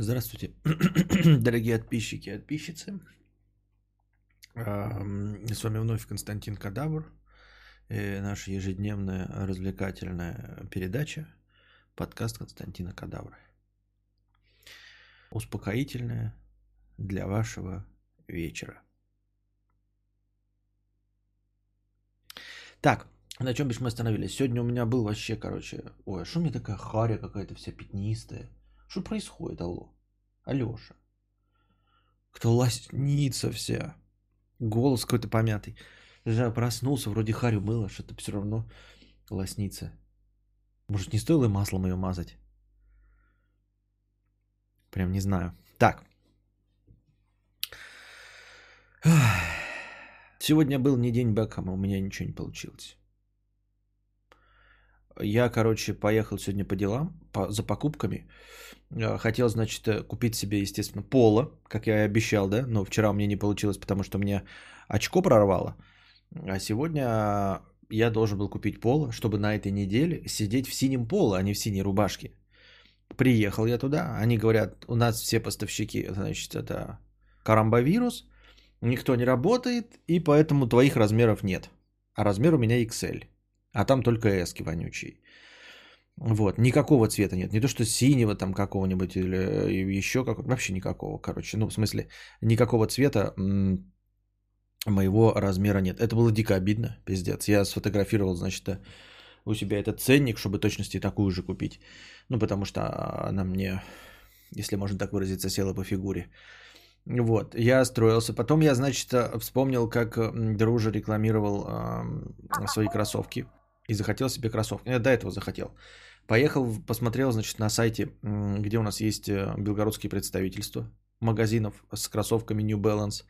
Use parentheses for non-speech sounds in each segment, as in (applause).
Здравствуйте, (clears throat) дорогие подписчики и подписчицы. С вами вновь Константин Кадавр. И наша ежедневная развлекательная передача. Подкаст Константина Кадавра. Успокоительная для вашего вечера. Так, на чем бишь мы остановились? Сегодня у меня был вообще, короче... Ой, а что у меня такая харя какая-то вся пятнистая? Что происходит, алло? Алеша. Кто лоснится вся. Голос какой-то помятый. Я проснулся, вроде харю было, что-то все равно лоснится. Может, не стоило маслом ее мазать? Прям не знаю. Так. Сегодня был не день Бекхэма, у меня ничего не получилось. Я, короче, поехал сегодня по делам, по, за покупками. Э, хотел, значит, э, купить себе, естественно, поло, как я и обещал, да, но вчера у меня не получилось, потому что мне очко прорвало. А сегодня я должен был купить поло, чтобы на этой неделе сидеть в синем поло, а не в синей рубашке. Приехал я туда, они говорят, у нас все поставщики, значит, это карамбовирус, никто не работает, и поэтому твоих размеров нет. А размер у меня XL. А там только эски вонючие. Вот, никакого цвета нет. Не то, что синего там какого-нибудь или еще как Вообще никакого, короче. Ну, в смысле, никакого цвета моего размера нет. Это было дико обидно, пиздец. Я сфотографировал, значит, у себя этот ценник, чтобы точности такую же купить. Ну, потому что она мне, если можно так выразиться, села по фигуре. Вот, я строился. Потом я, значит, вспомнил, как Дружа рекламировал э, свои кроссовки и захотел себе кроссовки. Я до этого захотел. Поехал, посмотрел, значит, на сайте, где у нас есть э, белгородские представительства магазинов с кроссовками New Balance.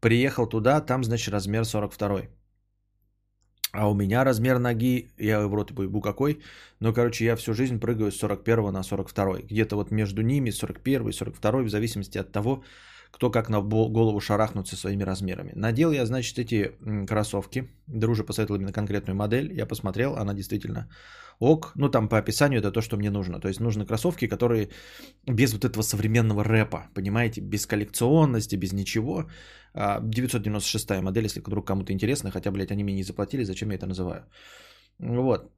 Приехал туда, там, значит, размер 42. А у меня размер ноги, я в рот ебу какой, но, короче, я всю жизнь прыгаю с 41 на 42. Где-то вот между ними 41 и 42, в зависимости от того, кто как на голову шарахнут со своими размерами. Надел я, значит, эти кроссовки. Дружа посоветовал именно конкретную модель. Я посмотрел, она действительно ок. Ну, там по описанию это то, что мне нужно. То есть нужны кроссовки, которые без вот этого современного рэпа, понимаете, без коллекционности, без ничего. 996 а, модель, если вдруг кому-то интересно, хотя, блядь, они мне не заплатили, зачем я это называю. Вот.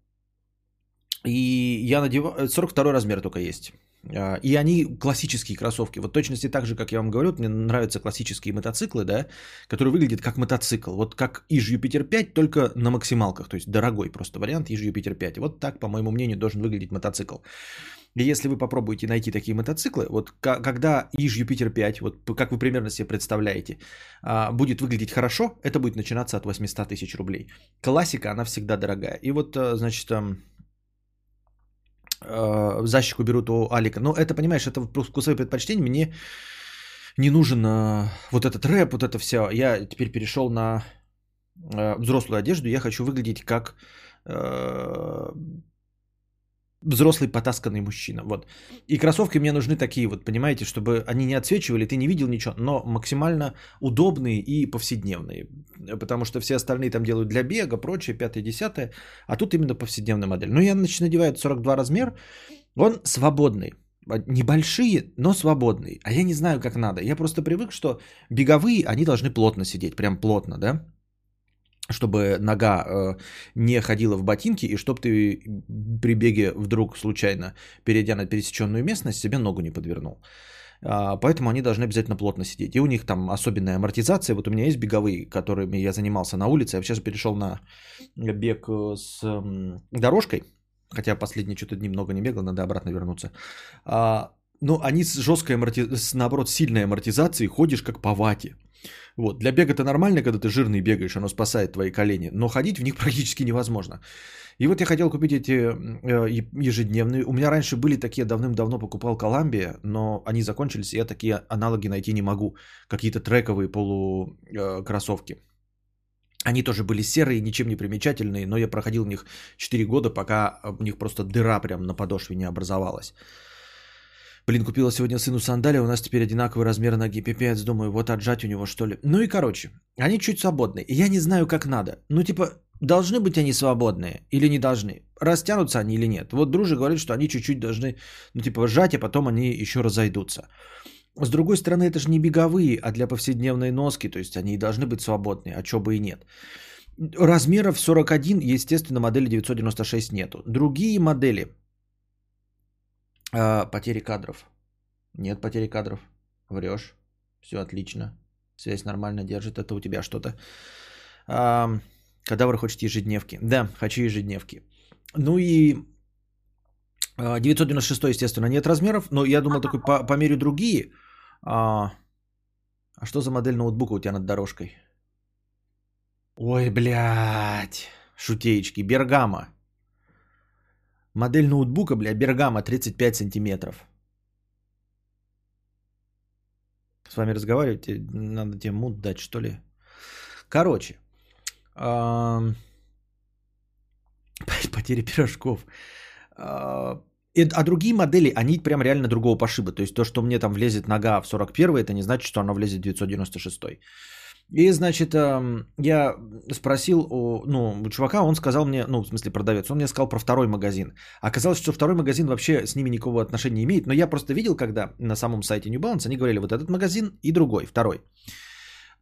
И я надеваю... 42 размер только есть. А, и они классические кроссовки. Вот точности так же, как я вам говорю, мне нравятся классические мотоциклы, да, которые выглядят как мотоцикл. Вот как Иж Юпитер 5, только на максималках. То есть дорогой просто вариант Иж Юпитер 5. Вот так, по моему мнению, должен выглядеть мотоцикл. И если вы попробуете найти такие мотоциклы, вот когда Иж Юпитер 5, вот как вы примерно себе представляете, а, будет выглядеть хорошо, это будет начинаться от 800 тысяч рублей. Классика, она всегда дорогая. И вот, а, значит, э, защику берут у Алика. Но это, понимаешь, это вкусовые предпочтения. Мне не нужен э, вот этот рэп, вот это все. Я теперь перешел на э, взрослую одежду. Я хочу выглядеть как э, взрослый потасканный мужчина. Вот. И кроссовки мне нужны такие вот, понимаете, чтобы они не отсвечивали, ты не видел ничего, но максимально удобные и повседневные. Потому что все остальные там делают для бега, прочее, пятое, десятое. А тут именно повседневная модель. Ну, я значит, надеваю 42 размер. Он свободный. Небольшие, но свободные. А я не знаю, как надо. Я просто привык, что беговые, они должны плотно сидеть. Прям плотно, да? Чтобы нога э, не ходила в ботинки, и чтобы ты при беге вдруг случайно, перейдя на пересеченную местность, себе ногу не подвернул. А, поэтому они должны обязательно плотно сидеть. И у них там особенная амортизация. Вот у меня есть беговые, которыми я занимался на улице. Я сейчас перешел на бег э, с дорожкой. Хотя последние что-то дни много не бегал, надо обратно вернуться. А, но они с жесткой амортизацией, наоборот, сильной амортизацией ходишь как по вате. Вот. Для бега это нормально, когда ты жирный бегаешь, оно спасает твои колени, но ходить в них (laughs) практически невозможно. И вот я хотел купить эти э, ежедневные. У меня раньше были такие, давным-давно покупал Коламбия, но они закончились, и я такие аналоги найти не могу. Какие-то трековые полукроссовки. Э, они тоже были серые, ничем не примечательные, но я проходил в них 4 года, пока у них просто дыра прям на подошве не образовалась. Блин, купила сегодня сыну сандали, у нас теперь одинаковый размер ноги. Пипец, думаю, вот отжать у него что ли. Ну и короче, они чуть свободны. Я не знаю, как надо. Ну типа, должны быть они свободные или не должны? Растянутся они или нет? Вот дружи говорит, что они чуть-чуть должны, ну, типа, сжать, а потом они еще разойдутся. С другой стороны, это же не беговые, а для повседневной носки, то есть они должны быть свободные, а чё бы и нет. Размеров 41, естественно, модели 996 нету. Другие модели, а, потери кадров. Нет потери кадров. Врешь. Все отлично. Связь нормально держит. Это у тебя что-то. А, кадавр хочет ежедневки. Да, хочу ежедневки. Ну и 996, а, естественно, нет размеров, но я думал, такой по, померю другие. А, а что за модель ноутбука у тебя над дорожкой? Ой, блядь. Шутеечки. Бергама. Модель ноутбука, бля, Бергама 35 сантиметров. С вами разговаривать, надо тебе мут дать, что ли? Короче. (laughs) Потери пирожков. А, а другие модели, они прям реально другого пошиба. То есть то, что мне там влезет нога в 41 это не значит, что она влезет в 996. И, значит, я спросил у, ну, у чувака, он сказал мне, ну, в смысле продавец, он мне сказал про второй магазин. Оказалось, что второй магазин вообще с ними никакого отношения не имеет, но я просто видел, когда на самом сайте New Balance они говорили, вот этот магазин и другой, второй.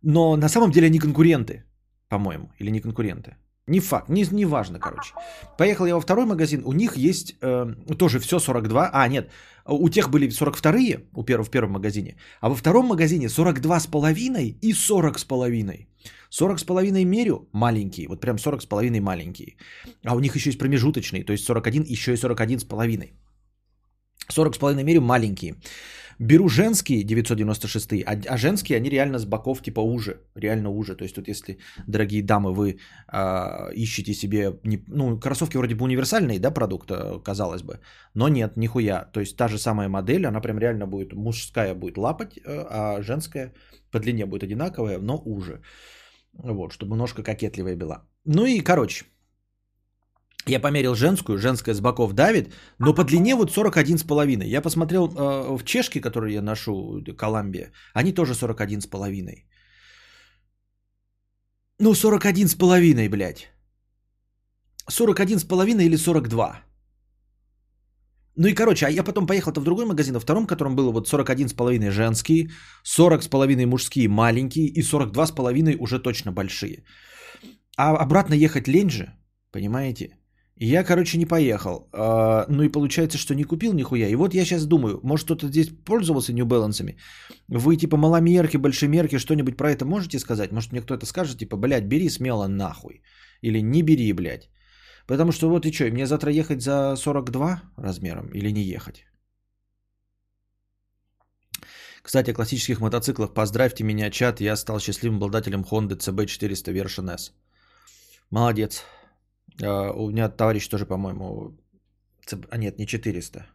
Но на самом деле они конкуренты, по-моему, или не конкуренты. Не факт, не, не важно, короче. Поехал я во второй магазин, у них есть э, тоже все 42, а нет, у тех были 42-е у первого, в первом магазине, а во втором магазине 42 с половиной и 40 с половиной. 40 с половиной мерю маленькие, вот прям 40 с половиной маленькие. А у них еще есть промежуточные, то есть 41, еще и 41 с половиной. 40 с половиной мерю маленькие. Беру женские 996, а, а женские они реально с боков типа уже, реально уже. То есть тут если, дорогие дамы, вы э, ищете себе, не, ну, кроссовки вроде бы универсальные, да, продукт, казалось бы, но нет, нихуя. То есть та же самая модель, она прям реально будет, мужская будет лапать, э, а женская по длине будет одинаковая, но уже. Вот, чтобы ножка кокетливая была. Ну и, короче, я померил женскую, женская с боков давит, но по длине вот 41,5. Я посмотрел э, в чешки, которые я ношу, Коламбия, они тоже 41,5. Ну, 41,5, блядь. 41,5 или 42. Ну и короче, а я потом поехал-то в другой магазин, во втором, котором было вот 41,5 женские, 40,5 мужские маленькие и 42,5 уже точно большие. А обратно ехать лень же, понимаете? Я, короче, не поехал. А, ну и получается, что не купил нихуя. И вот я сейчас думаю, может кто-то здесь пользовался New Balance? Вы типа маломерки, большемерки, что-нибудь про это можете сказать? Может мне кто-то скажет, типа, блядь, бери смело нахуй. Или не бери, блядь. Потому что вот и что, мне завтра ехать за 42 размером или не ехать? Кстати, о классических мотоциклах. Поздравьте меня, чат. Я стал счастливым обладателем Honda CB400 Version S. Молодец. А, у меня товарищ тоже, по-моему, а нет, не 400.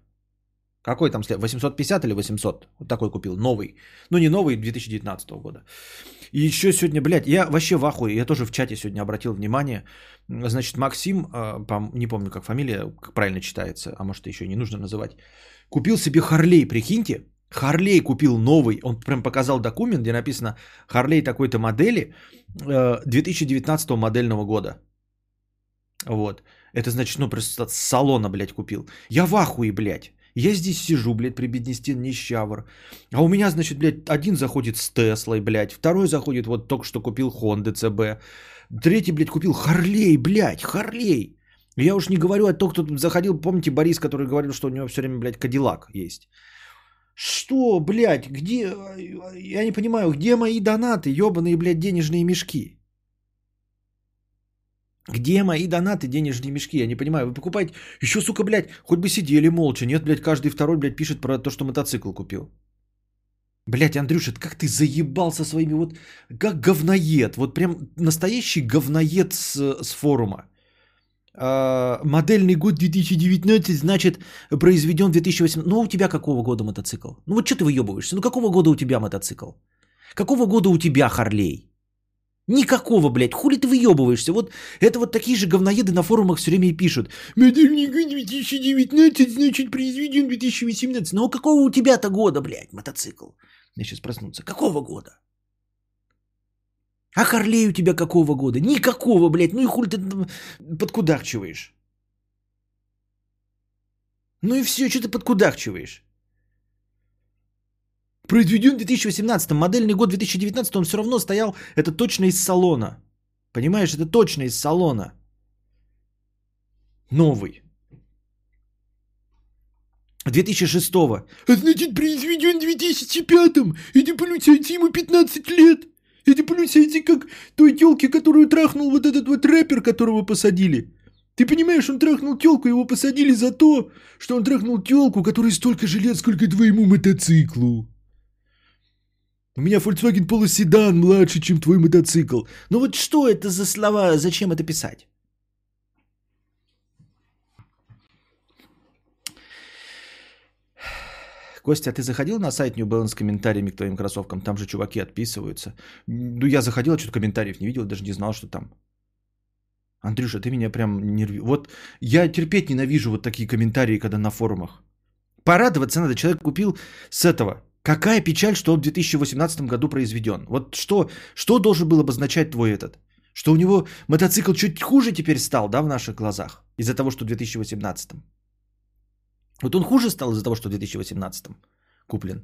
Какой там след? 850 или 800? Вот такой купил, новый. Ну не новый, 2019 года. И еще сегодня, блядь, я вообще в ахуе. Я тоже в чате сегодня обратил внимание. Значит, Максим, а, не помню, как фамилия, как правильно читается, а может еще не нужно называть, купил себе Харлей, прикиньте. Харлей купил новый, он прям показал документ, где написано Харлей такой-то модели 2019 э, модельного года. Вот. Это значит, ну, просто салона, блядь, купил. Я в ахуе, блядь. Я здесь сижу, блядь, при беднестин нищавр. А у меня, значит, блядь, один заходит с Теслой, блядь. Второй заходит, вот только что купил Honda CB. Третий, блядь, купил Харлей, блядь, Харлей. Я уж не говорю о том, кто заходил. Помните Борис, который говорил, что у него все время, блядь, Кадиллак есть. Что, блядь, где... Я не понимаю, где мои донаты, ебаные, блядь, денежные мешки? Где мои донаты, денежные мешки? Я не понимаю. Вы покупаете... Еще, сука, блядь, хоть бы сидели молча. Нет, блядь, каждый второй, блядь, пишет про то, что мотоцикл купил. Блядь, Андрюша, как ты заебал со своими вот... Как говноед. Вот прям настоящий говноед с, с форума. А, модельный год 2019, значит, произведен 2018. Ну, а у тебя какого года мотоцикл? Ну, вот что ты выебываешься? Ну, какого года у тебя мотоцикл? Какого года у тебя Харлей? Никакого, блядь, хули ты выебываешься? Вот это вот такие же говноеды на форумах все время и пишут. Год 2019, значит, произведен 2018. Ну, какого у тебя-то года, блядь, мотоцикл? Мне сейчас проснуться. Какого года? А Харлей у тебя какого года? Никакого, блядь. Ну и хуй ты подкудахчиваешь. Ну и все, что ты подкудахчиваешь? Произведен в 2018, модельный год 2019, он все равно стоял, это точно из салона. Понимаешь, это точно из салона. Новый. 2006. А значит, произведен в 2005. Это получается ему 15 лет. Это получается как той телке, которую трахнул вот этот вот рэпер, которого посадили. Ты понимаешь, он трахнул телку, его посадили за то, что он трахнул телку, которой столько же лет, сколько твоему мотоциклу. У меня Volkswagen полуседан младше, чем твой мотоцикл. Ну вот что это за слова, зачем это писать? Костя, а ты заходил на сайт New Balance с комментариями к твоим кроссовкам? Там же чуваки отписываются. Ну, я заходил, а что-то комментариев не видел, даже не знал, что там. Андрюша, ты меня прям нервируешь. Вот я терпеть ненавижу вот такие комментарии, когда на форумах. Порадоваться надо. Человек купил с этого. Какая печаль, что он в 2018 году произведен. Вот что, что должен был обозначать твой этот? Что у него мотоцикл чуть хуже теперь стал, да, в наших глазах? Из-за того, что в 2018. Вот он хуже стал из-за того, что в 2018 куплен.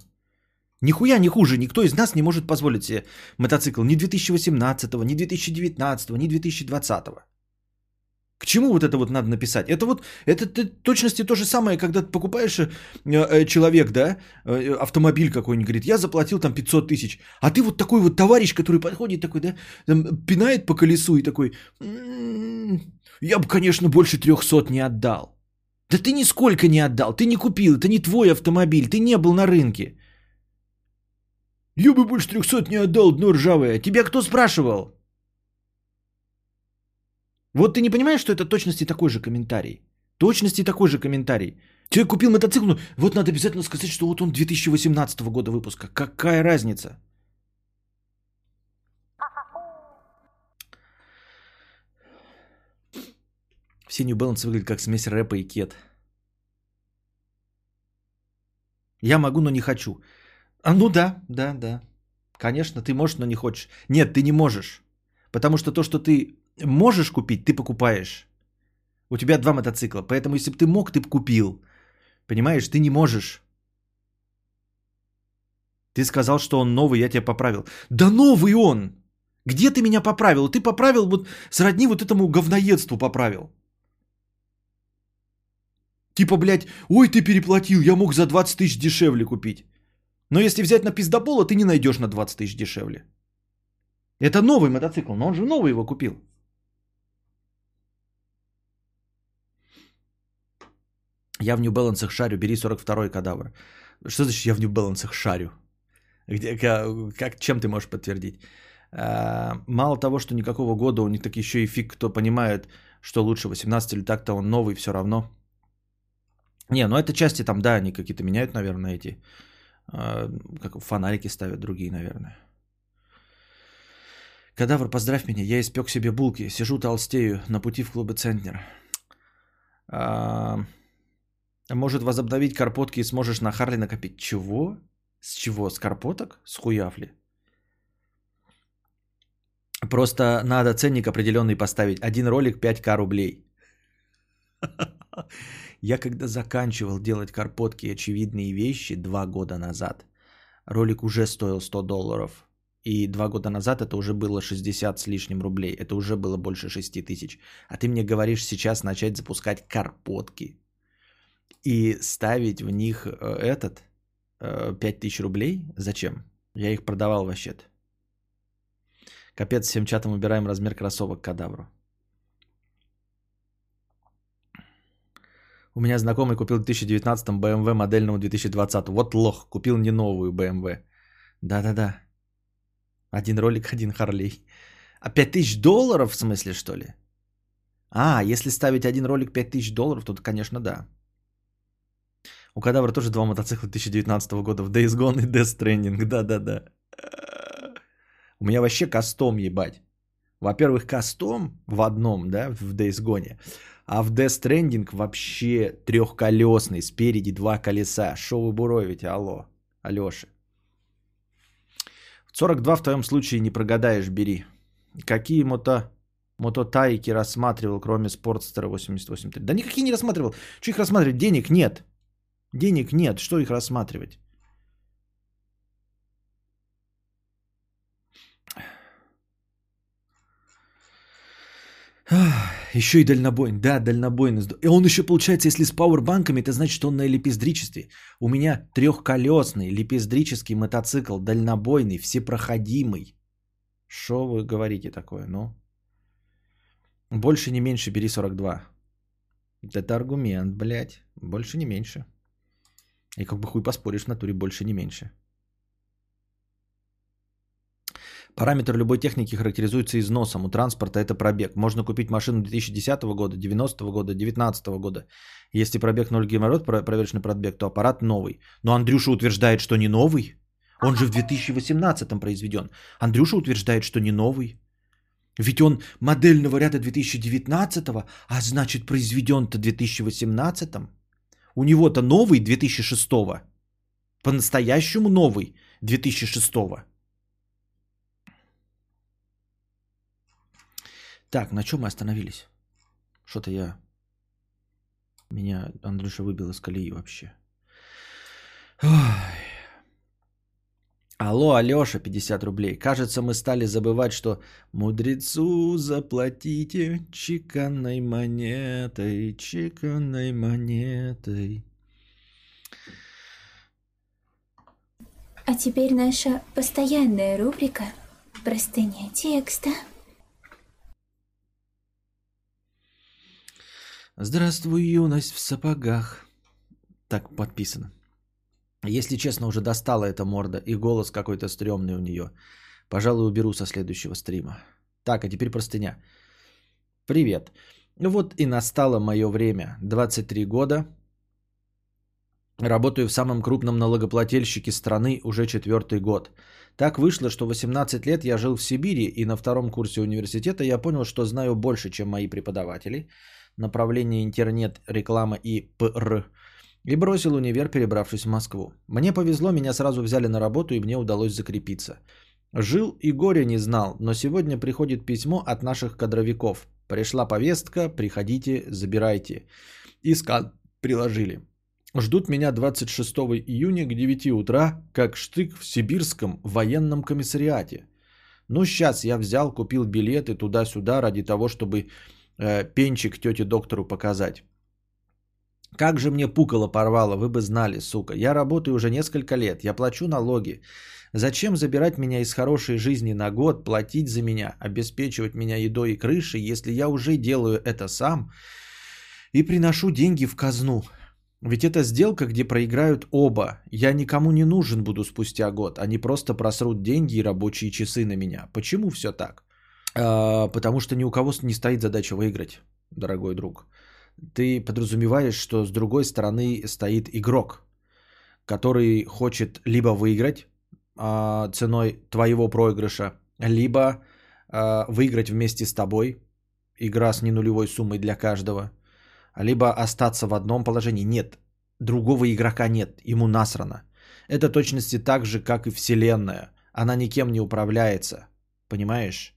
Нихуя не хуже, никто из нас не может позволить себе мотоцикл ни 2018, ни 2019, ни 2020. К чему вот это вот надо написать? Это вот, это, это точности то же самое, когда ты покупаешь э, э, человек, да, э, автомобиль какой-нибудь, говорит, я заплатил там 500 тысяч, а ты вот такой вот товарищ, который подходит такой, да, там, пинает по колесу и такой, я бы, конечно, больше 300 не отдал. Да ты нисколько не отдал, ты не купил, это не твой автомобиль, ты не был на рынке. Я бы больше 300 не отдал, дно ржавое. Тебя кто спрашивал? Вот ты не понимаешь, что это точности такой же комментарий. Точности такой же комментарий. Человек купил мотоцикл, ну вот надо обязательно сказать, что вот он 2018 года выпуска. Какая разница? Все New Balance выглядят как смесь рэпа и кет. Я могу, но не хочу. А ну да, да, да. Конечно, ты можешь, но не хочешь. Нет, ты не можешь. Потому что то, что ты можешь купить, ты покупаешь. У тебя два мотоцикла. Поэтому, если бы ты мог, ты бы купил. Понимаешь, ты не можешь. Ты сказал, что он новый, я тебя поправил. Да новый он! Где ты меня поправил? Ты поправил вот сродни вот этому говноедству поправил. Типа, блядь, ой, ты переплатил, я мог за 20 тысяч дешевле купить. Но если взять на пиздобола, ты не найдешь на 20 тысяч дешевле. Это новый мотоцикл, но он же новый его купил. Я в Balance шарю, бери 42-й кадавр. Что значит я в Balance шарю? Где, как, чем ты можешь подтвердить? А, мало того, что никакого года у них так еще и фиг кто понимает, что лучше 18 или так-то он новый все равно. Не, ну это части там, да, они какие-то меняют, наверное, эти. А, как фонарики ставят другие, наверное. Кадавр, поздравь меня, я испек себе булки, сижу толстею на пути в клубы Центнер. Может возобновить карпотки и сможешь на Харли накопить. Чего? С чего? С карпоток? С хуяфли? Просто надо ценник определенный поставить. Один ролик 5к рублей. (laughs) Я когда заканчивал делать карпотки и очевидные вещи два года назад, ролик уже стоил 100 долларов. И два года назад это уже было 60 с лишним рублей. Это уже было больше 6 тысяч. А ты мне говоришь сейчас начать запускать карпотки и ставить в них э, этот 5000 э, рублей. Зачем? Я их продавал вообще-то. Капец, всем чатом убираем размер кроссовок кадавру. У меня знакомый купил в 2019 BMW модельного 2020. Вот лох, купил не новую BMW. Да-да-да. Один ролик, (laughs) один Харлей. А 5000 долларов в смысле, что ли? А, если ставить один ролик 5000 долларов, то, конечно, да. У Кадавра тоже два мотоцикла 2019 года в Days Gone и Death Stranding. (laughs) Да-да-да. У меня вообще кастом, ебать. Во-первых, кастом в одном, да, в Days Gone. А в Death Stranding вообще трехколесный, спереди два колеса. Шо вы буровите, алло, Алёша. 42 в твоем случае не прогадаешь, бери. Какие мото... мототайки рассматривал, кроме Спортстера 88? Да никакие не рассматривал. Что их рассматривать? Денег нет. Денег нет. Что их рассматривать? Еще и дальнобойный. Да, дальнобойный. И он еще, получается, если с пауэрбанками, это значит, что он на лепездричестве. У меня трехколесный лепездрический мотоцикл, дальнобойный, всепроходимый. Что вы говорите такое, ну? Больше не меньше бери 42. Это аргумент, блядь. Больше не меньше. И как бы хуй поспоришь в натуре, больше не меньше. Параметр любой техники характеризуется износом. У транспорта это пробег. Можно купить машину 2010 года, 90 года, 2019 года. Если пробег 0 геморрот, проверочный пробег, то аппарат новый. Но Андрюша утверждает, что не новый. Он же в 2018 произведен. Андрюша утверждает, что не новый. Ведь он модельного ряда 2019, а значит произведен-то 2018. У него-то новый 2006. По-настоящему новый 2006. Так, на чем мы остановились? Что-то я... Меня Андрюша выбил из колеи вообще. Ой. Алло, Алёша, 50 рублей. Кажется, мы стали забывать, что мудрецу заплатите чеканной монетой, чеканной монетой. А теперь наша постоянная рубрика «Простыня текста». Здравствуй, юность в сапогах. Так подписано. Если честно, уже достала эта морда и голос какой-то стрёмный у нее. Пожалуй, уберу со следующего стрима. Так, а теперь простыня. Привет. Вот и настало мое время. 23 года. Работаю в самом крупном налогоплательщике страны уже четвертый год. Так вышло, что 18 лет я жил в Сибири, и на втором курсе университета я понял, что знаю больше, чем мои преподаватели – направление интернет, реклама и ПР. И бросил универ, перебравшись в Москву. Мне повезло, меня сразу взяли на работу и мне удалось закрепиться. Жил и горя не знал, но сегодня приходит письмо от наших кадровиков. Пришла повестка, приходите, забирайте. Иск приложили. Ждут меня 26 июня к 9 утра, как штык в сибирском военном комиссариате. Ну, сейчас я взял, купил билеты туда-сюда ради того, чтобы Э, пенчик тете доктору показать. Как же мне пукало порвало, вы бы знали, сука. Я работаю уже несколько лет, я плачу налоги. Зачем забирать меня из хорошей жизни на год, платить за меня, обеспечивать меня едой и крышей, если я уже делаю это сам и приношу деньги в казну? Ведь это сделка, где проиграют оба. Я никому не нужен буду спустя год. Они просто просрут деньги и рабочие часы на меня. Почему все так? А, потому что ни у кого не стоит задача выиграть, дорогой друг. Ты подразумеваешь, что с другой стороны стоит игрок, который хочет либо выиграть а, ценой твоего проигрыша, либо а, выиграть вместе с тобой, игра с ненулевой суммой для каждого, либо остаться в одном положении. Нет, другого игрока нет, ему насрано. Это точности так же, как и Вселенная. Она никем не управляется, понимаешь?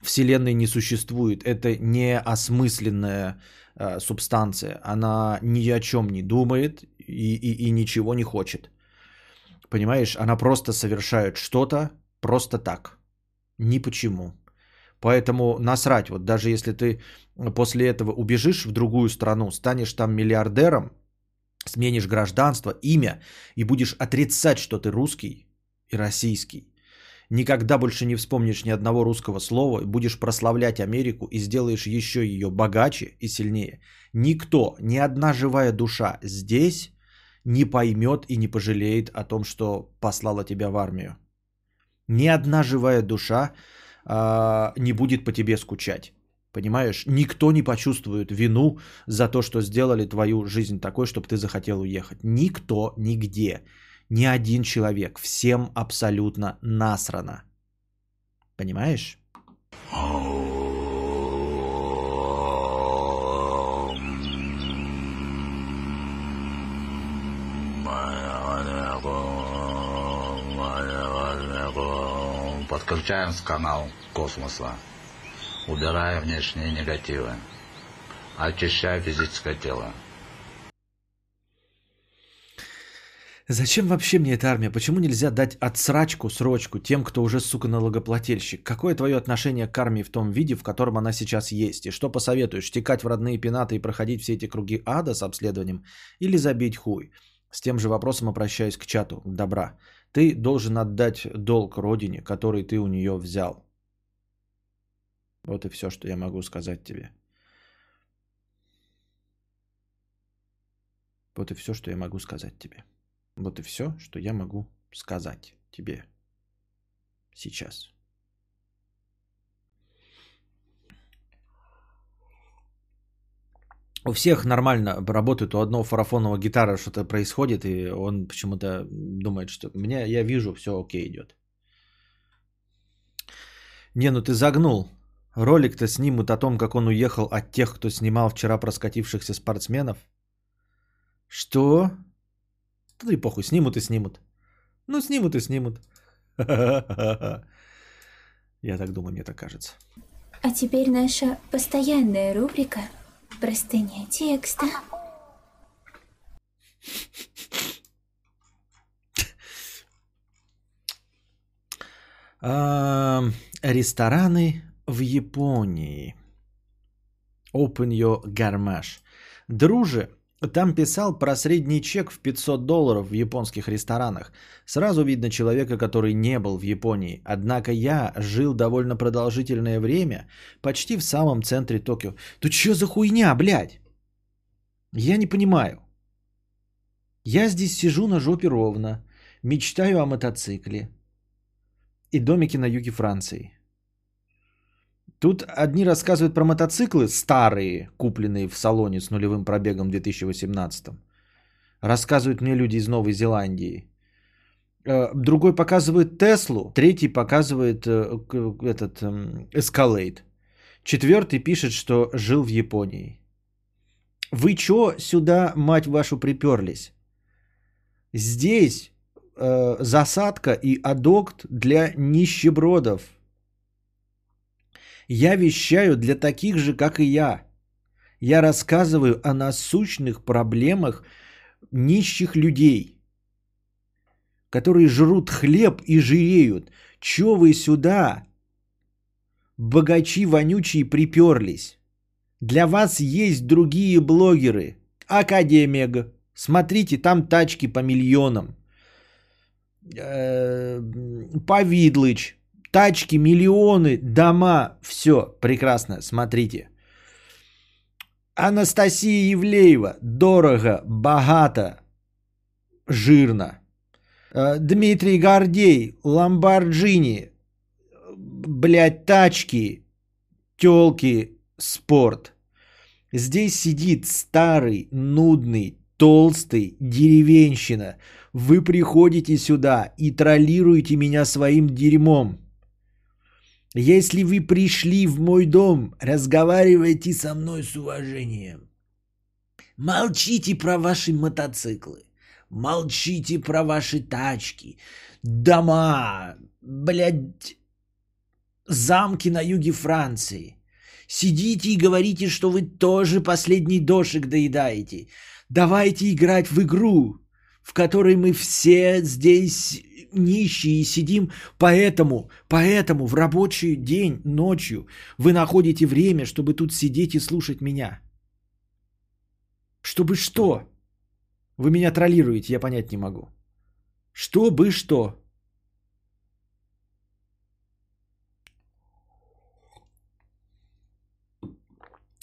Вселенной не существует. Это не осмысленная э, субстанция. Она ни о чем не думает и, и, и ничего не хочет. Понимаешь, она просто совершает что-то просто так. Ни почему. Поэтому насрать, вот даже если ты после этого убежишь в другую страну, станешь там миллиардером, сменишь гражданство, имя и будешь отрицать, что ты русский и российский, никогда больше не вспомнишь ни одного русского слова, будешь прославлять Америку и сделаешь еще ее богаче и сильнее. Никто, ни одна живая душа здесь не поймет и не пожалеет о том, что послала тебя в армию. Ни одна живая душа э, не будет по тебе скучать. Понимаешь? Никто не почувствует вину за то, что сделали твою жизнь такой, чтобы ты захотел уехать. Никто, нигде ни один человек. Всем абсолютно насрано. Понимаешь? подключаем с канал космоса, убирая внешние негативы, очищая физическое тело. Зачем вообще мне эта армия? Почему нельзя дать отсрачку, срочку тем, кто уже, сука, налогоплательщик? Какое твое отношение к армии в том виде, в котором она сейчас есть? И что посоветуешь? Текать в родные пенаты и проходить все эти круги ада с обследованием? Или забить хуй? С тем же вопросом обращаюсь к чату. Добра. Ты должен отдать долг родине, который ты у нее взял. Вот и все, что я могу сказать тебе. Вот и все, что я могу сказать тебе. Вот и все, что я могу сказать тебе сейчас. У всех нормально работает, у одного фарафонного гитара что-то происходит, и он почему-то думает, что меня, я вижу, все окей идет. Не, ну ты загнул. Ролик-то снимут о том, как он уехал от тех, кто снимал вчера проскатившихся спортсменов. Что? Да и похуй, снимут и снимут. Ну, снимут и снимут. (laughs) Я так думаю, мне так кажется. А теперь наша постоянная рубрика «Простыня текста». (laughs) Рестораны в Японии. Open your гармаш. Друже, там писал про средний чек в 500 долларов в японских ресторанах. Сразу видно человека, который не был в Японии. Однако я жил довольно продолжительное время, почти в самом центре Токио. Тут что за хуйня, блядь? Я не понимаю. Я здесь сижу на жопе ровно, мечтаю о мотоцикле и домике на юге Франции. Тут одни рассказывают про мотоциклы старые, купленные в салоне с нулевым пробегом в 2018. Рассказывают мне люди из Новой Зеландии. Э, другой показывает Теслу, третий показывает э, этот эм, Escalade. Четвертый пишет, что жил в Японии. Вы чё сюда, мать вашу, приперлись? Здесь э, засадка и адокт для нищебродов – я вещаю для таких же, как и я. Я рассказываю о насущных проблемах нищих людей, которые жрут хлеб и жиреют. Чё вы сюда, богачи вонючие, приперлись? Для вас есть другие блогеры. Академия. Смотрите, там тачки по миллионам. Э, Повидлыч тачки, миллионы, дома, все прекрасно, смотрите. Анастасия Евлеева, дорого, богато, жирно. Э, Дмитрий Гордей, Ламборджини, блядь, тачки, телки, спорт. Здесь сидит старый, нудный, толстый, деревенщина. Вы приходите сюда и троллируете меня своим дерьмом. Если вы пришли в мой дом, разговаривайте со мной с уважением. Молчите про ваши мотоциклы. Молчите про ваши тачки, дома, блядь, замки на юге Франции. Сидите и говорите, что вы тоже последний дошик доедаете. Давайте играть в игру, в которой мы все здесь нищие сидим, поэтому, поэтому в рабочий день, ночью вы находите время, чтобы тут сидеть и слушать меня. Чтобы что? Вы меня троллируете, я понять не могу. Чтобы что?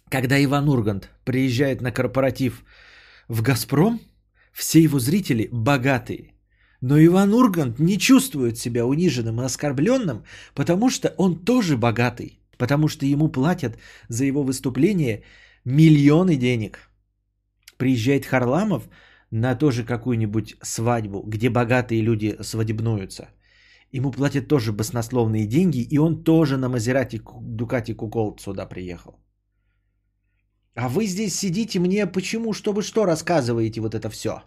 Когда Иван Ургант приезжает на корпоратив в «Газпром», все его зрители богатые. Но Иван Ургант не чувствует себя униженным и оскорбленным, потому что он тоже богатый, потому что ему платят за его выступление миллионы денег. Приезжает Харламов на тоже какую-нибудь свадьбу, где богатые люди свадебнуются. Ему платят тоже баснословные деньги, и он тоже на Мазерати Дукати Куколт сюда приехал. А вы здесь сидите мне почему, чтобы что рассказываете вот это все?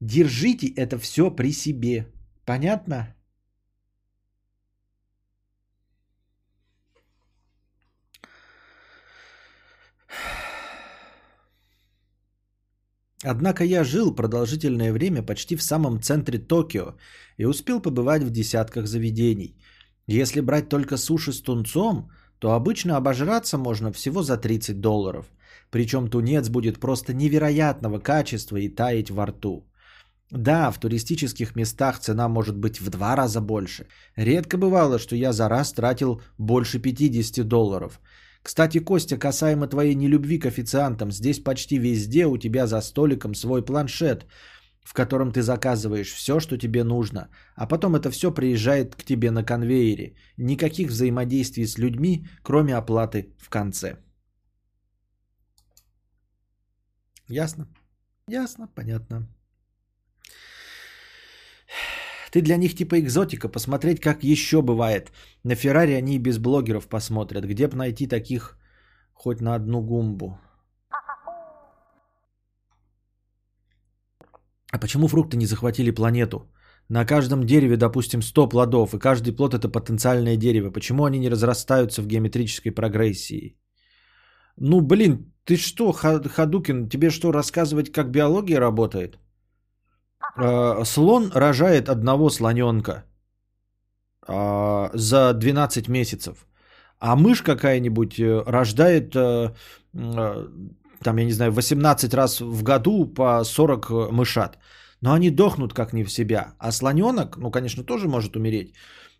Держите это все при себе. Понятно? Однако я жил продолжительное время почти в самом центре Токио и успел побывать в десятках заведений. Если брать только суши с тунцом – то обычно обожраться можно всего за 30 долларов. Причем тунец будет просто невероятного качества и таять во рту. Да, в туристических местах цена может быть в два раза больше. Редко бывало, что я за раз тратил больше 50 долларов. Кстати, Костя, касаемо твоей нелюбви к официантам, здесь почти везде у тебя за столиком свой планшет, в котором ты заказываешь все, что тебе нужно, а потом это все приезжает к тебе на конвейере. Никаких взаимодействий с людьми, кроме оплаты в конце. Ясно? Ясно, понятно. Ты для них типа экзотика, посмотреть, как еще бывает. На Феррари они и без блогеров посмотрят. Где бы найти таких хоть на одну гумбу? А почему фрукты не захватили планету? На каждом дереве, допустим, 100 плодов, и каждый плод это потенциальное дерево. Почему они не разрастаются в геометрической прогрессии? Ну, блин, ты что, Хадукин, тебе что, рассказывать, как биология работает? Э, слон рожает одного слоненка э, за 12 месяцев. А мышь какая-нибудь э, рождает, там, я не знаю, 18 раз в году по 40 мышат. Но они дохнут как не в себя. А слоненок, ну, конечно, тоже может умереть.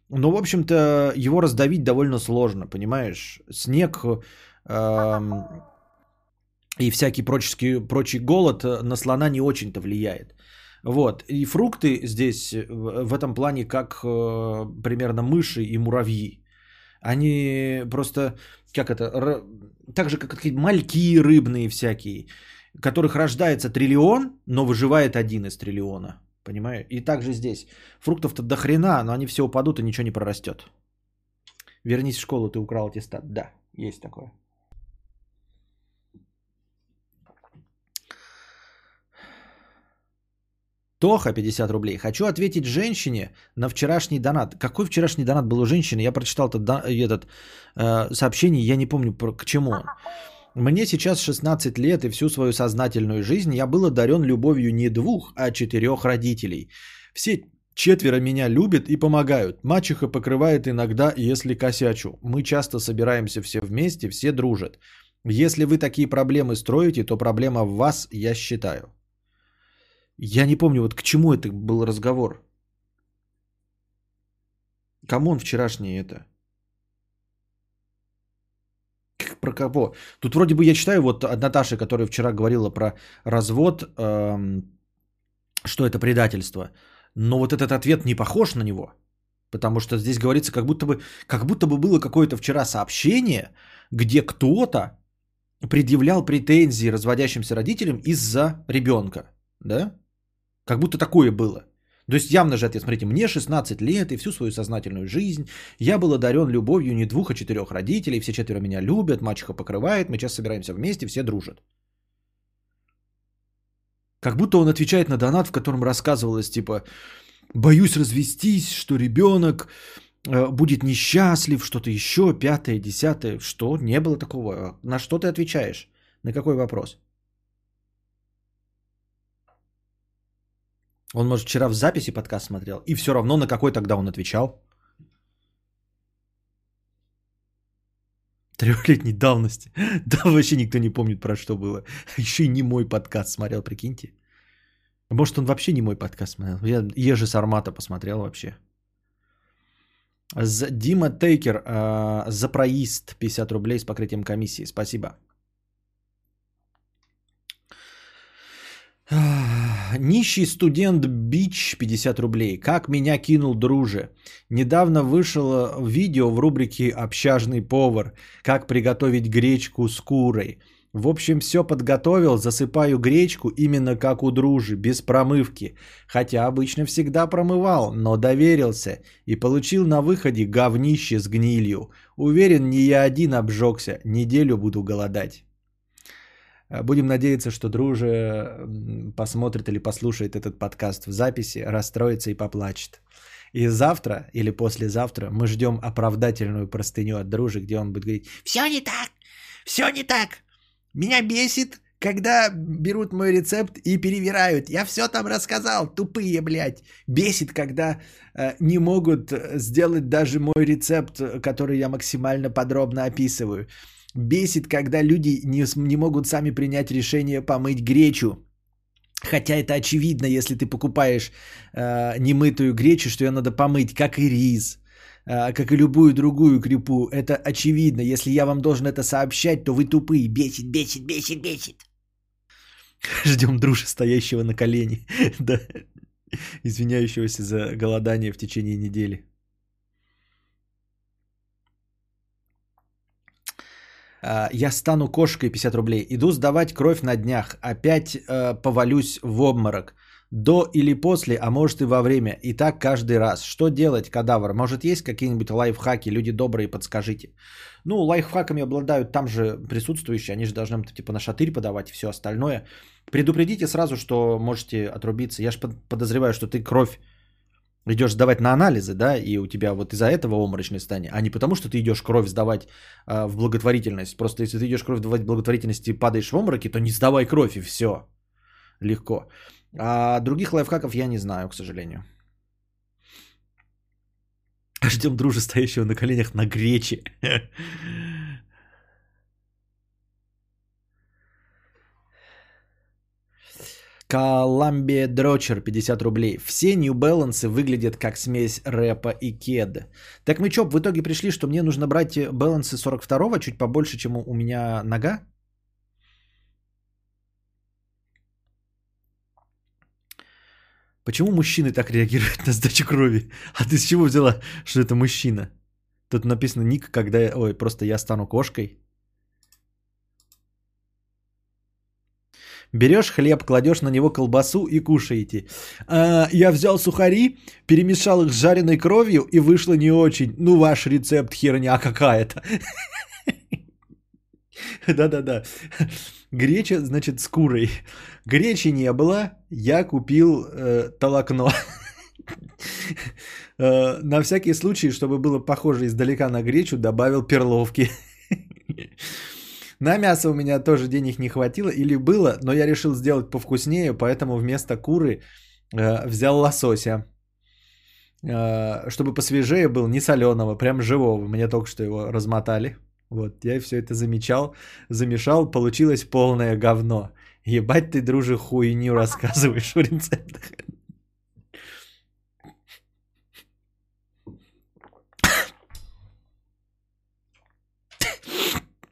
Но, в общем-то, его раздавить довольно сложно, понимаешь? Снег э, и всякий прочий, прочий голод на слона не очень-то влияет. Вот. И фрукты здесь э, в этом плане как э, примерно мыши и муравьи. Они просто, как это, так же, как какие-то мальки рыбные всякие, которых рождается триллион, но выживает один из триллиона. Понимаю? И также здесь. Фруктов-то до хрена, но они все упадут и ничего не прорастет. Вернись в школу, ты украл аттестат. Да, есть такое. Тоха, 50 рублей. Хочу ответить женщине на вчерашний донат. Какой вчерашний донат был у женщины? Я прочитал этот, этот э, сообщение, я не помню про, к чему он. Мне сейчас 16 лет, и всю свою сознательную жизнь я был одарен любовью не двух, а четырех родителей. Все четверо меня любят и помогают. Мачеха покрывает иногда, если косячу. Мы часто собираемся все вместе, все дружат. Если вы такие проблемы строите, то проблема в вас, я считаю. Я не помню, вот к чему это был разговор. Кому он вчерашний это? Про кого? Тут вроде бы я читаю вот от Наташи, которая вчера говорила про развод, эм, что это предательство. Но вот этот ответ не похож на него. Потому что здесь говорится, как будто бы, как будто бы было какое-то вчера сообщение, где кто-то предъявлял претензии разводящимся родителям из-за ребенка. Да? Как будто такое было. То есть явно же ответ, смотрите, мне 16 лет и всю свою сознательную жизнь я был одарен любовью не двух, а четырех родителей, все четверо меня любят, мачеха покрывает, мы сейчас собираемся вместе, все дружат. Как будто он отвечает на донат, в котором рассказывалось, типа, боюсь развестись, что ребенок э, будет несчастлив, что-то еще, пятое, десятое. Что? Не было такого. На что ты отвечаешь? На какой вопрос? Он, может, вчера в записи подкаст смотрел, и все равно на какой тогда он отвечал? Трехлетней давности. (laughs) Да, вообще никто не помнит, про что было. (laughs) Еще и не мой подкаст смотрел, прикиньте. Может, он вообще не мой подкаст смотрел. Я Ежи Сармата посмотрел вообще. Дима Тейкер э, за проезд 50 рублей с покрытием комиссии. Спасибо. Нищий студент Бич 50 рублей. Как меня кинул друже. Недавно вышло видео в рубрике «Общажный повар». Как приготовить гречку с курой. В общем, все подготовил, засыпаю гречку именно как у дружи, без промывки. Хотя обычно всегда промывал, но доверился и получил на выходе говнище с гнилью. Уверен, не я один обжегся, неделю буду голодать. Э, будем надеяться, что друже посмотрит или послушает этот подкаст в записи, расстроится и поплачет. И завтра или послезавтра мы ждем оправдательную простыню от дружи, где он будет говорить «Все не так! Все не так! Меня бесит когда берут мой рецепт и перевирают. Я все там рассказал, тупые, блядь. Бесит, когда э, не могут сделать даже мой рецепт, который я максимально подробно описываю. Бесит, когда люди не, не могут сами принять решение помыть гречу. Хотя это очевидно, если ты покупаешь э, немытую гречу, что ее надо помыть, как и рис, э, как и любую другую крепу. Это очевидно. Если я вам должен это сообщать, то вы тупые. Бесит, бесит, бесит, бесит. (laughs) Ждем дружи, стоящего на колени. (laughs) Извиняющегося за голодание в течение недели. Я стану кошкой 50 рублей. Иду сдавать кровь на днях. Опять э, повалюсь в обморок. До или после, а может и во время. И так каждый раз. Что делать, кадавр? Может есть какие-нибудь лайфхаки? Люди добрые, подскажите. Ну, лайфхаками обладают там же присутствующие. Они же должны типа на шатырь подавать и все остальное. Предупредите сразу, что можете отрубиться. Я же подозреваю, что ты кровь идешь сдавать на анализы, да, и у тебя вот из-за этого обморочное состояние, а не потому, что ты идешь кровь сдавать э, в благотворительность. Просто если ты идешь кровь сдавать в благотворительность и падаешь в обмороке, то не сдавай кровь и все. Легко. А других лайфхаков я не знаю, к сожалению. Ждем дружи, стоящего на коленях на гречи. (laughs) Коламбия Дрочер 50 рублей. Все New Balance выглядят как смесь рэпа и кеда. Так мы что, в итоге пришли, что мне нужно брать балансы 42-го, чуть побольше, чем у меня нога? Почему мужчины так реагируют на сдачу крови? А ты с чего взяла, что это мужчина? Тут написано ник, когда... Ой, просто я стану кошкой. Берешь хлеб, кладешь на него колбасу и кушаете. А, я взял сухари, перемешал их с жареной кровью и вышло не очень. Ну, ваш рецепт херня какая-то. Да-да-да. Греча, значит, с курой. Гречи не было, я купил э, толокно. э, на всякий случай, чтобы было похоже издалека на гречу, добавил перловки. На мясо у меня тоже денег не хватило или было, но я решил сделать повкуснее, поэтому вместо куры э, взял лосося. Э, чтобы посвежее был, не соленого, прям живого. Мне только что его размотали. Вот, я все это замечал, замешал, получилось полное говно. Ебать ты, друже, хуйню рассказываешь в рецептах.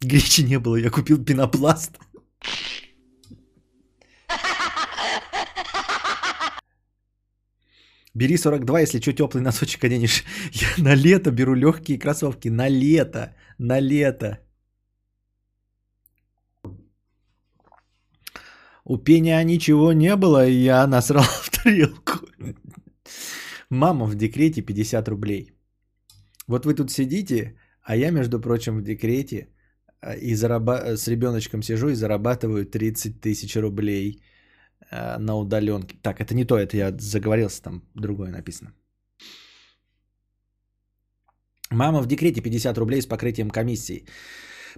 Гречи не было, я купил пенопласт. Бери 42, если что, теплый носочек оденешь. Я на лето беру легкие кроссовки. На лето. На лето. У пения ничего не было, и я насрал в тарелку. Мама в декрете 50 рублей. Вот вы тут сидите, а я, между прочим, в декрете и зараба- с ребеночком сижу и зарабатываю 30 тысяч рублей а, на удаленке. Так, это не то, это я заговорился, там другое написано. Мама в декрете 50 рублей с покрытием комиссии.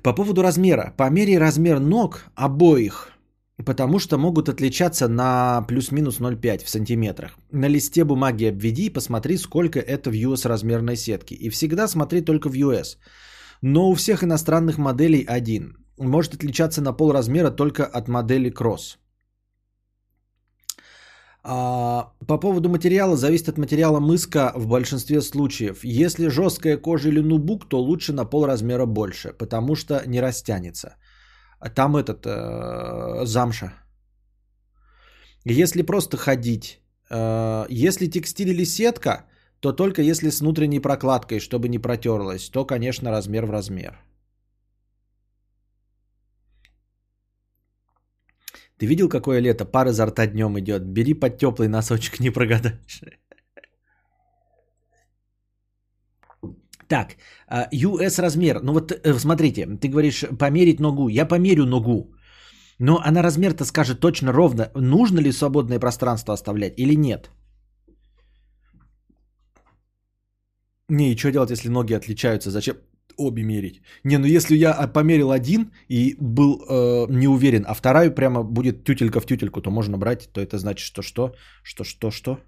По поводу размера. Помери размер ног обоих, потому что могут отличаться на плюс-минус 0,5 в сантиметрах. На листе бумаги обведи и посмотри, сколько это в US размерной сетки. И всегда смотри только в US. Но у всех иностранных моделей один. Может отличаться на пол размера только от модели Cross. А, по поводу материала, зависит от материала мыска в большинстве случаев. Если жесткая кожа или нубук, то лучше на пол размера больше, потому что не растянется. Там этот э, замша. Если просто ходить, э, если текстиль или сетка, то только если с внутренней прокладкой, чтобы не протерлась, то, конечно, размер в размер. Ты видел, какое лето? Пар изо рта днем идет. Бери под теплый носочек, не прогадаешь. Так, US а, размер. Ну вот э, смотрите, ты говоришь померить ногу. Я померю ногу. Но она размер-то скажет точно ровно, нужно ли свободное пространство оставлять или нет. Не, и что делать, если ноги отличаются? Зачем обе мерить. Не, ну если я а, померил один и был э, не уверен, а вторая прямо будет тютелька в тютельку, то можно брать, то это значит, что что? Что что что?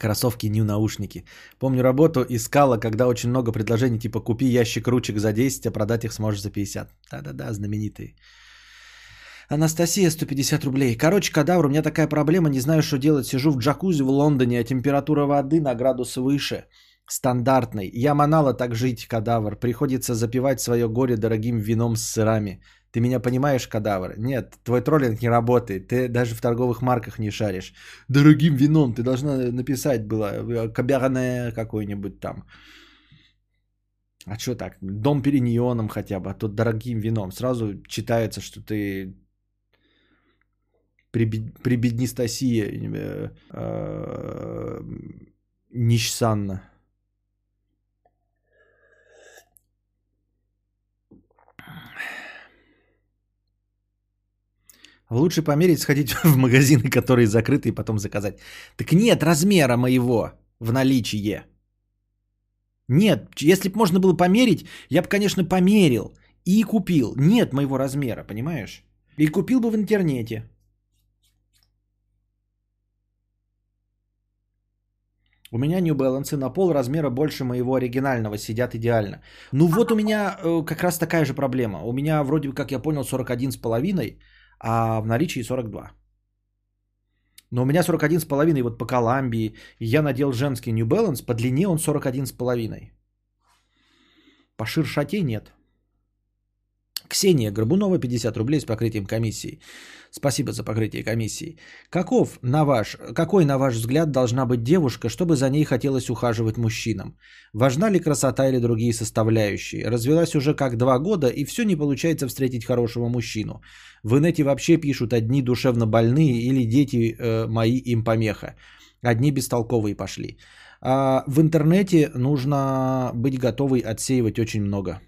Кроссовки, нью наушники. Помню работу искала, когда очень много предложений, типа купи ящик ручек за 10, а продать их сможешь за 50. Да-да-да, знаменитые. Анастасия, 150 рублей. Короче, кадавр, у меня такая проблема, не знаю, что делать. Сижу в джакузи в Лондоне, а температура воды на градус выше стандартной. Я манала так жить, кадавр. Приходится запивать свое горе дорогим вином с сырами. Ты меня понимаешь, кадавр? Нет, твой троллинг не работает. Ты даже в торговых марках не шаришь. Дорогим вином ты должна написать было. э, Каберне какой-нибудь там. А что так? Дом периньоном хотя бы, а тут дорогим вином. Сразу читается, что ты прибед- прибеднистасия э, э, нищсанна. Лучше померить, сходить (laughs) в магазины, которые закрыты, и потом заказать. Так нет размера моего в наличии. Нет, если бы можно было померить, я бы, конечно, померил и купил. Нет моего размера, понимаешь? И купил бы в интернете. У меня New Balance на пол размера больше моего оригинального, сидят идеально. Ну вот у меня э, как раз такая же проблема. У меня вроде как я понял 41 с половиной, а в наличии 42. Но у меня 41 с половиной вот по Колумбии. Я надел женский New Balance, по длине он 41 с половиной. По ширшоте нет. Ксения Горбунова, 50 рублей с покрытием комиссии. Спасибо за покрытие комиссии. Каков, на ваш, какой, на ваш взгляд, должна быть девушка, чтобы за ней хотелось ухаживать мужчинам? Важна ли красота или другие составляющие? Развелась уже как два года, и все не получается встретить хорошего мужчину. В инете вообще пишут одни душевно больные или дети э, мои им помеха. Одни бестолковые пошли. А в интернете нужно быть готовой отсеивать очень много.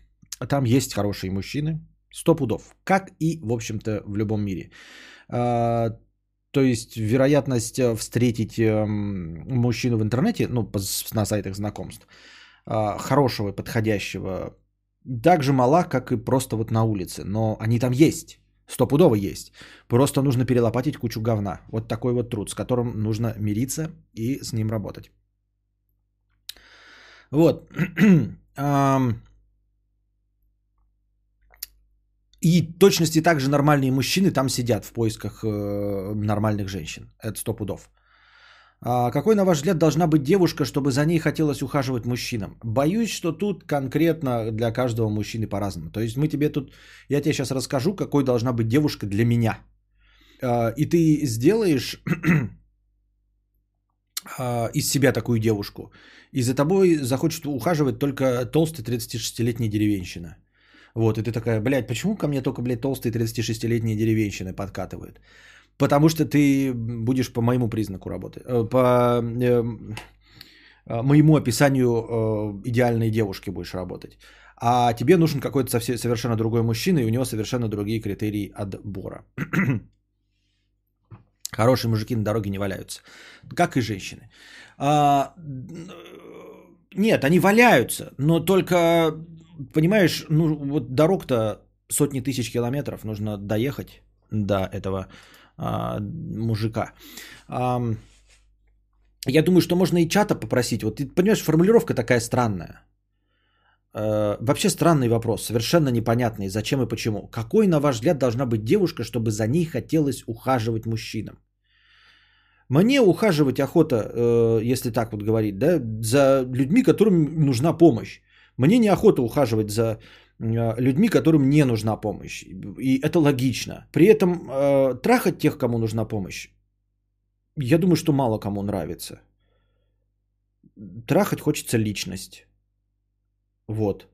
Там есть хорошие мужчины, сто пудов, как и, в общем-то, в любом мире. А, то есть вероятность э, встретить эм, мужчину в интернете, ну, на сайтах знакомств, а, хорошего, подходящего, так же мала, как и просто вот на улице. Но они там есть, стопудово есть. Просто нужно перелопатить кучу говна. Вот такой вот труд, с которым нужно мириться и с ним работать. Вот. (clears throat) И точности также нормальные мужчины там сидят в поисках э, нормальных женщин. Это сто пудов. А какой, на ваш взгляд, должна быть девушка, чтобы за ней хотелось ухаживать мужчинам? Боюсь, что тут конкретно для каждого мужчины по-разному. То есть мы тебе тут, я тебе сейчас расскажу, какой должна быть девушка для меня. А, И ты сделаешь (clears throat) а, из себя такую девушку. И за тобой захочет ухаживать только толстая 36-летняя деревенщина. Вот, и ты такая, блядь, почему ко мне только, блядь, толстые 36-летние деревенщины подкатывают? Потому что ты будешь по моему признаку работать, э, по эм, э, моему описанию э, идеальной девушки будешь работать. А тебе нужен какой-то совсе- совершенно другой мужчина, и у него совершенно другие критерии отбора. (clears throat) Хорошие мужики на дороге не валяются, как и женщины. А, нет, они валяются, но только, понимаешь, ну вот дорог-то сотни тысяч километров нужно доехать до этого а, мужика. Ам, я думаю, что можно и чата попросить. Вот ты понимаешь, формулировка такая странная. Э, вообще странный вопрос, совершенно непонятный, зачем и почему. Какой, на ваш взгляд, должна быть девушка, чтобы за ней хотелось ухаживать мужчинам? Мне ухаживать охота, э, если так вот говорить, да, за людьми, которым нужна помощь. Мне неохота ухаживать за э, людьми, которым не нужна помощь. И это логично. При этом э, трахать тех, кому нужна помощь, я думаю, что мало кому нравится. Трахать хочется личность. Вот.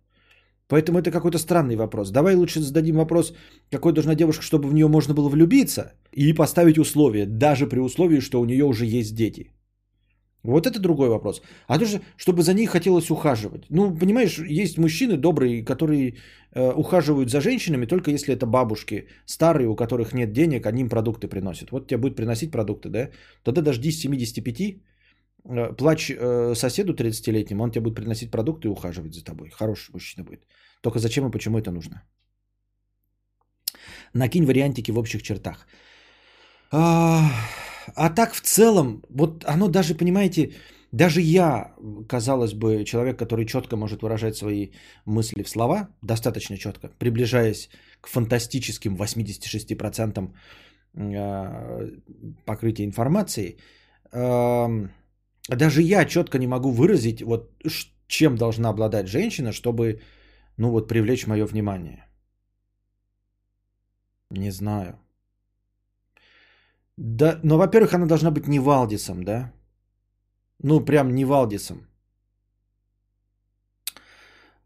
Поэтому это какой-то странный вопрос. Давай лучше зададим вопрос, какой должна девушка, чтобы в нее можно было влюбиться и поставить условия, даже при условии, что у нее уже есть дети. Вот это другой вопрос. А то же, чтобы за ней хотелось ухаживать. Ну, понимаешь, есть мужчины добрые, которые э, ухаживают за женщинами, только если это бабушки старые, у которых нет денег, они им продукты приносят. Вот тебе будет приносить продукты, да? Тогда дождись 75, Э, Плачь э, соседу 30-летнему, он тебе будет приносить продукты и ухаживать за тобой. Хороший мужчина будет. Только зачем и почему это нужно? Накинь вариантики в общих чертах. А, а так в целом, вот оно даже, понимаете, даже я, казалось бы, человек, который четко может выражать свои мысли в слова, достаточно четко, приближаясь к фантастическим 86% а, покрытия информации, ам, даже я четко не могу выразить, вот чем должна обладать женщина, чтобы, ну вот, привлечь мое внимание. Не знаю. Да, но, во-первых, она должна быть не Валдисом, да? Ну, прям не Валдисом.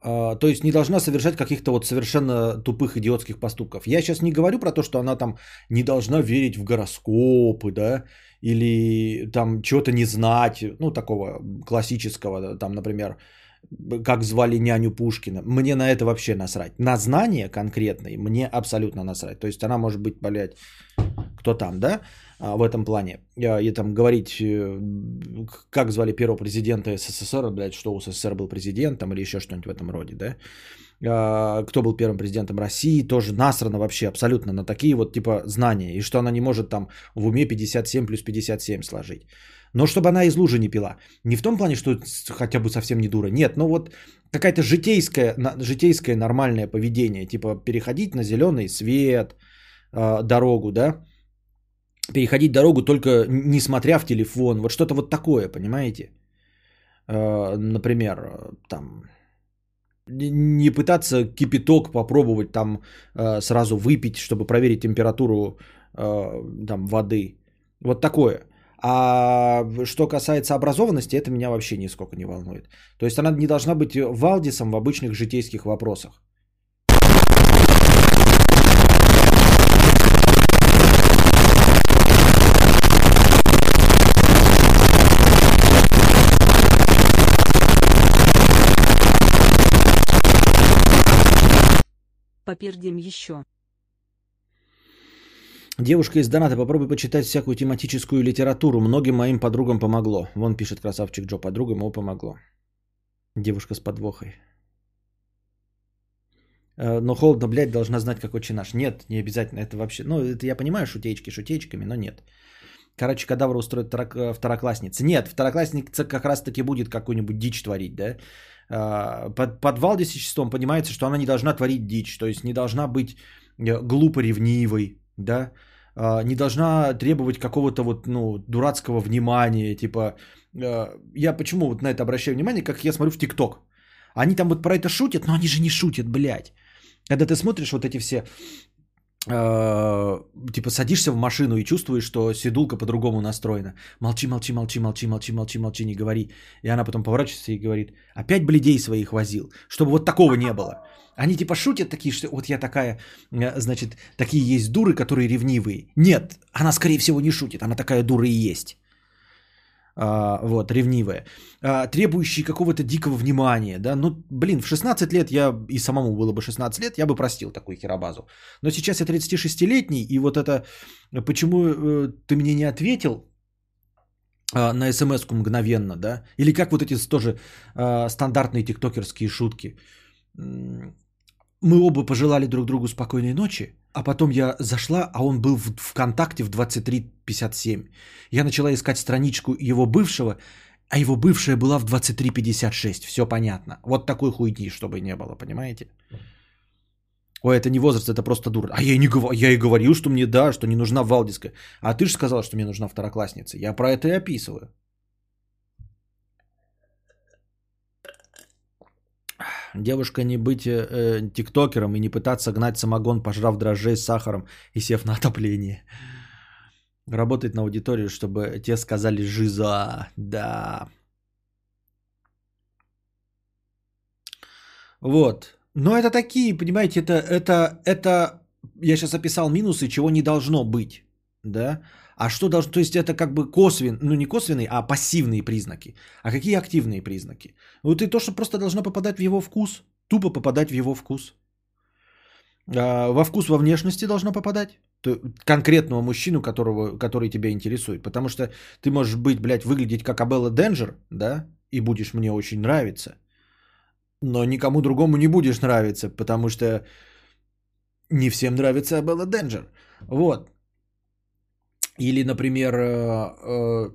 А, то есть не должна совершать каких-то вот совершенно тупых идиотских поступков. Я сейчас не говорю про то, что она там не должна верить в гороскопы, да, или там чего-то не знать, ну, такого классического, там, например, как звали няню Пушкина. Мне на это вообще насрать. На знание конкретное мне абсолютно насрать. То есть она может быть, блядь, кто там, да, а, в этом плане. А, И там говорить, э, как звали первого президента СССР, блядь, что у СССР был президентом или еще что-нибудь в этом роде, да. А, Кто был первым президентом России, тоже насрано вообще абсолютно на такие вот типа знания. И что она не может там в уме 57 плюс 57 сложить. Но чтобы она из лужи не пила. Не в том плане, что хотя бы совсем не дура. Нет, ну вот какая-то житейское, житейское нормальное поведение. Типа переходить на зеленый свет, э, дорогу, да. Переходить дорогу только не смотря в телефон. Вот что-то вот такое, понимаете? Э, Например, там не- не пытаться кипяток попробовать там э, сразу выпить, чтобы проверить температуру э, там воды. Вот такое. А что касается образованности, это меня вообще нисколько не волнует. То есть она не должна быть Валдисом в обычных житейских вопросах. Попердим еще. Девушка из доната, попробуй почитать всякую тематическую литературу. Многим моим подругам помогло. Вон пишет красавчик Джо, подругам ему помогло. Девушка с подвохой. Э, Но холодно, блядь, должна знать, как отче наш. Нет, не обязательно. Это вообще... Ну, это я понимаю, шутечки шутечками, но нет. Короче, кадавр устроит э, второклассница. Нет, второклассница как раз-таки будет какую-нибудь дичь творить, да? А, Под, под валдисичеством понимается, что она не должна творить дичь, то есть не должна быть э, глупо ревнивой, да? А, Не должна требовать какого-то вот, ну, дурацкого внимания, типа... э, Я почему вот на это обращаю внимание, как я смотрю в ТикТок. Они там вот про это шутят, но они же не шутят, блядь. Когда ты смотришь вот эти все типа садишься в машину и чувствуешь, что седулка по-другому настроена. Молчи, молчи, молчи, молчи, молчи, молчи, молчи, не говори. И она потом поворачивается и говорит, опять бледей своих возил, чтобы вот такого не было. Они типа шутят такие, что вот я такая, э, значит, такие есть дуры, которые ревнивые. Нет, она скорее всего не шутит, она такая дура и есть. А, вот, ревнивая, а, требующие какого-то дикого внимания, да, ну, блин, в 16 лет я, и самому было бы 16 лет, я бы простил такую херабазу, но сейчас я 36-летний, и вот это, почему э, ты мне не ответил а, на смс мгновенно, да, или как вот эти тоже стандартные тиктокерские шутки, мы оба пожелали друг другу спокойной ночи, а потом я зашла, а он был в ВКонтакте в 23.57. Я начала искать страничку его бывшего, а его бывшая была в 23.56. Все понятно. Вот такой хуйни, чтобы не было, понимаете? Ой, это не возраст, это просто дура. А я и, не, гов- я и говорил, что мне да, что не нужна Валдиска. А ты же сказал, что мне нужна второклассница. Я про это и описываю. Девушка не быть э, э, тиктокером и не пытаться гнать самогон, пожрав дрожжей с сахаром и сев на отопление. Работать на аудиторию, чтобы те сказали «жиза». Да. Вот. Но это такие, понимаете, это, это, это, я сейчас описал минусы, чего не должно быть, да? А что должно, то есть это как бы косвен, ну не косвенные, а пассивные признаки. А какие активные признаки? Ну ты то, что просто должна попадать в его вкус, тупо попадать в его вкус. А, во вкус во внешности должна попадать, конкретного мужчину, которого, который тебя интересует. Потому что ты можешь быть, блядь, выглядеть как Абелла Денджер, да, и будешь мне очень нравиться. Но никому другому не будешь нравиться, потому что не всем нравится Абелла Денджер. Вот. Или, например, э, э,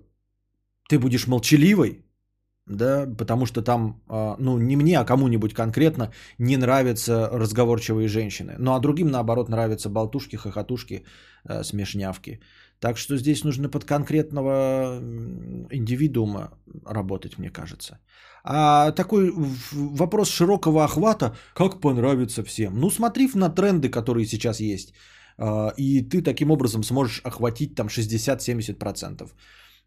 ты будешь молчаливой, да, потому что там, э, ну, не мне, а кому-нибудь конкретно не нравятся разговорчивые женщины. Ну, а другим, наоборот, нравятся болтушки, хохотушки, смешнявки. Так что здесь нужно под конкретного индивидуума работать, мне кажется. А такой вопрос широкого охвата, как понравится всем. Ну, смотри на тренды, которые сейчас есть. А, И ты таким образом сможешь охватить там 60-70%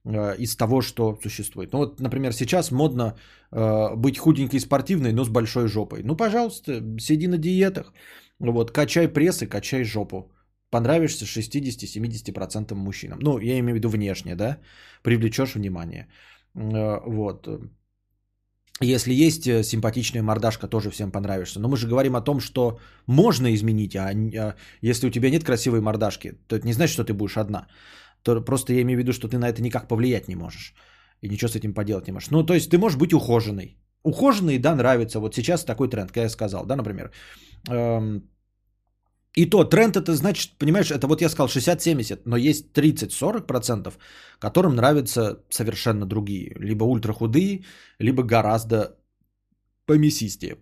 а, из того, что существует. Ну вот, например, сейчас модно а, быть худенькой и спортивной, но с большой жопой. Ну, пожалуйста, сиди на диетах, вот, качай пресс и качай жопу. Понравишься 60-70% мужчинам. Ну, я имею в виду внешне, да, привлечешь внимание. Вот. Если есть э, симпатичная мордашка, тоже всем понравишься. Но мы же говорим о том, что можно изменить, а а если у тебя нет красивой мордашки, то это не значит, что ты будешь одна. То просто я имею в виду, что ты на это никак повлиять не можешь. И ничего с этим поделать не можешь. Ну, то есть ты можешь быть ухоженной. Ухоженной, да, нравится. Вот сейчас такой тренд, как я сказал, да, например. Эм, И то тренд это значит, понимаешь, это вот я сказал 60-70, но есть 30-40%, которым нравятся совершенно другие. Либо ультрахудые, либо гораздо помесистее.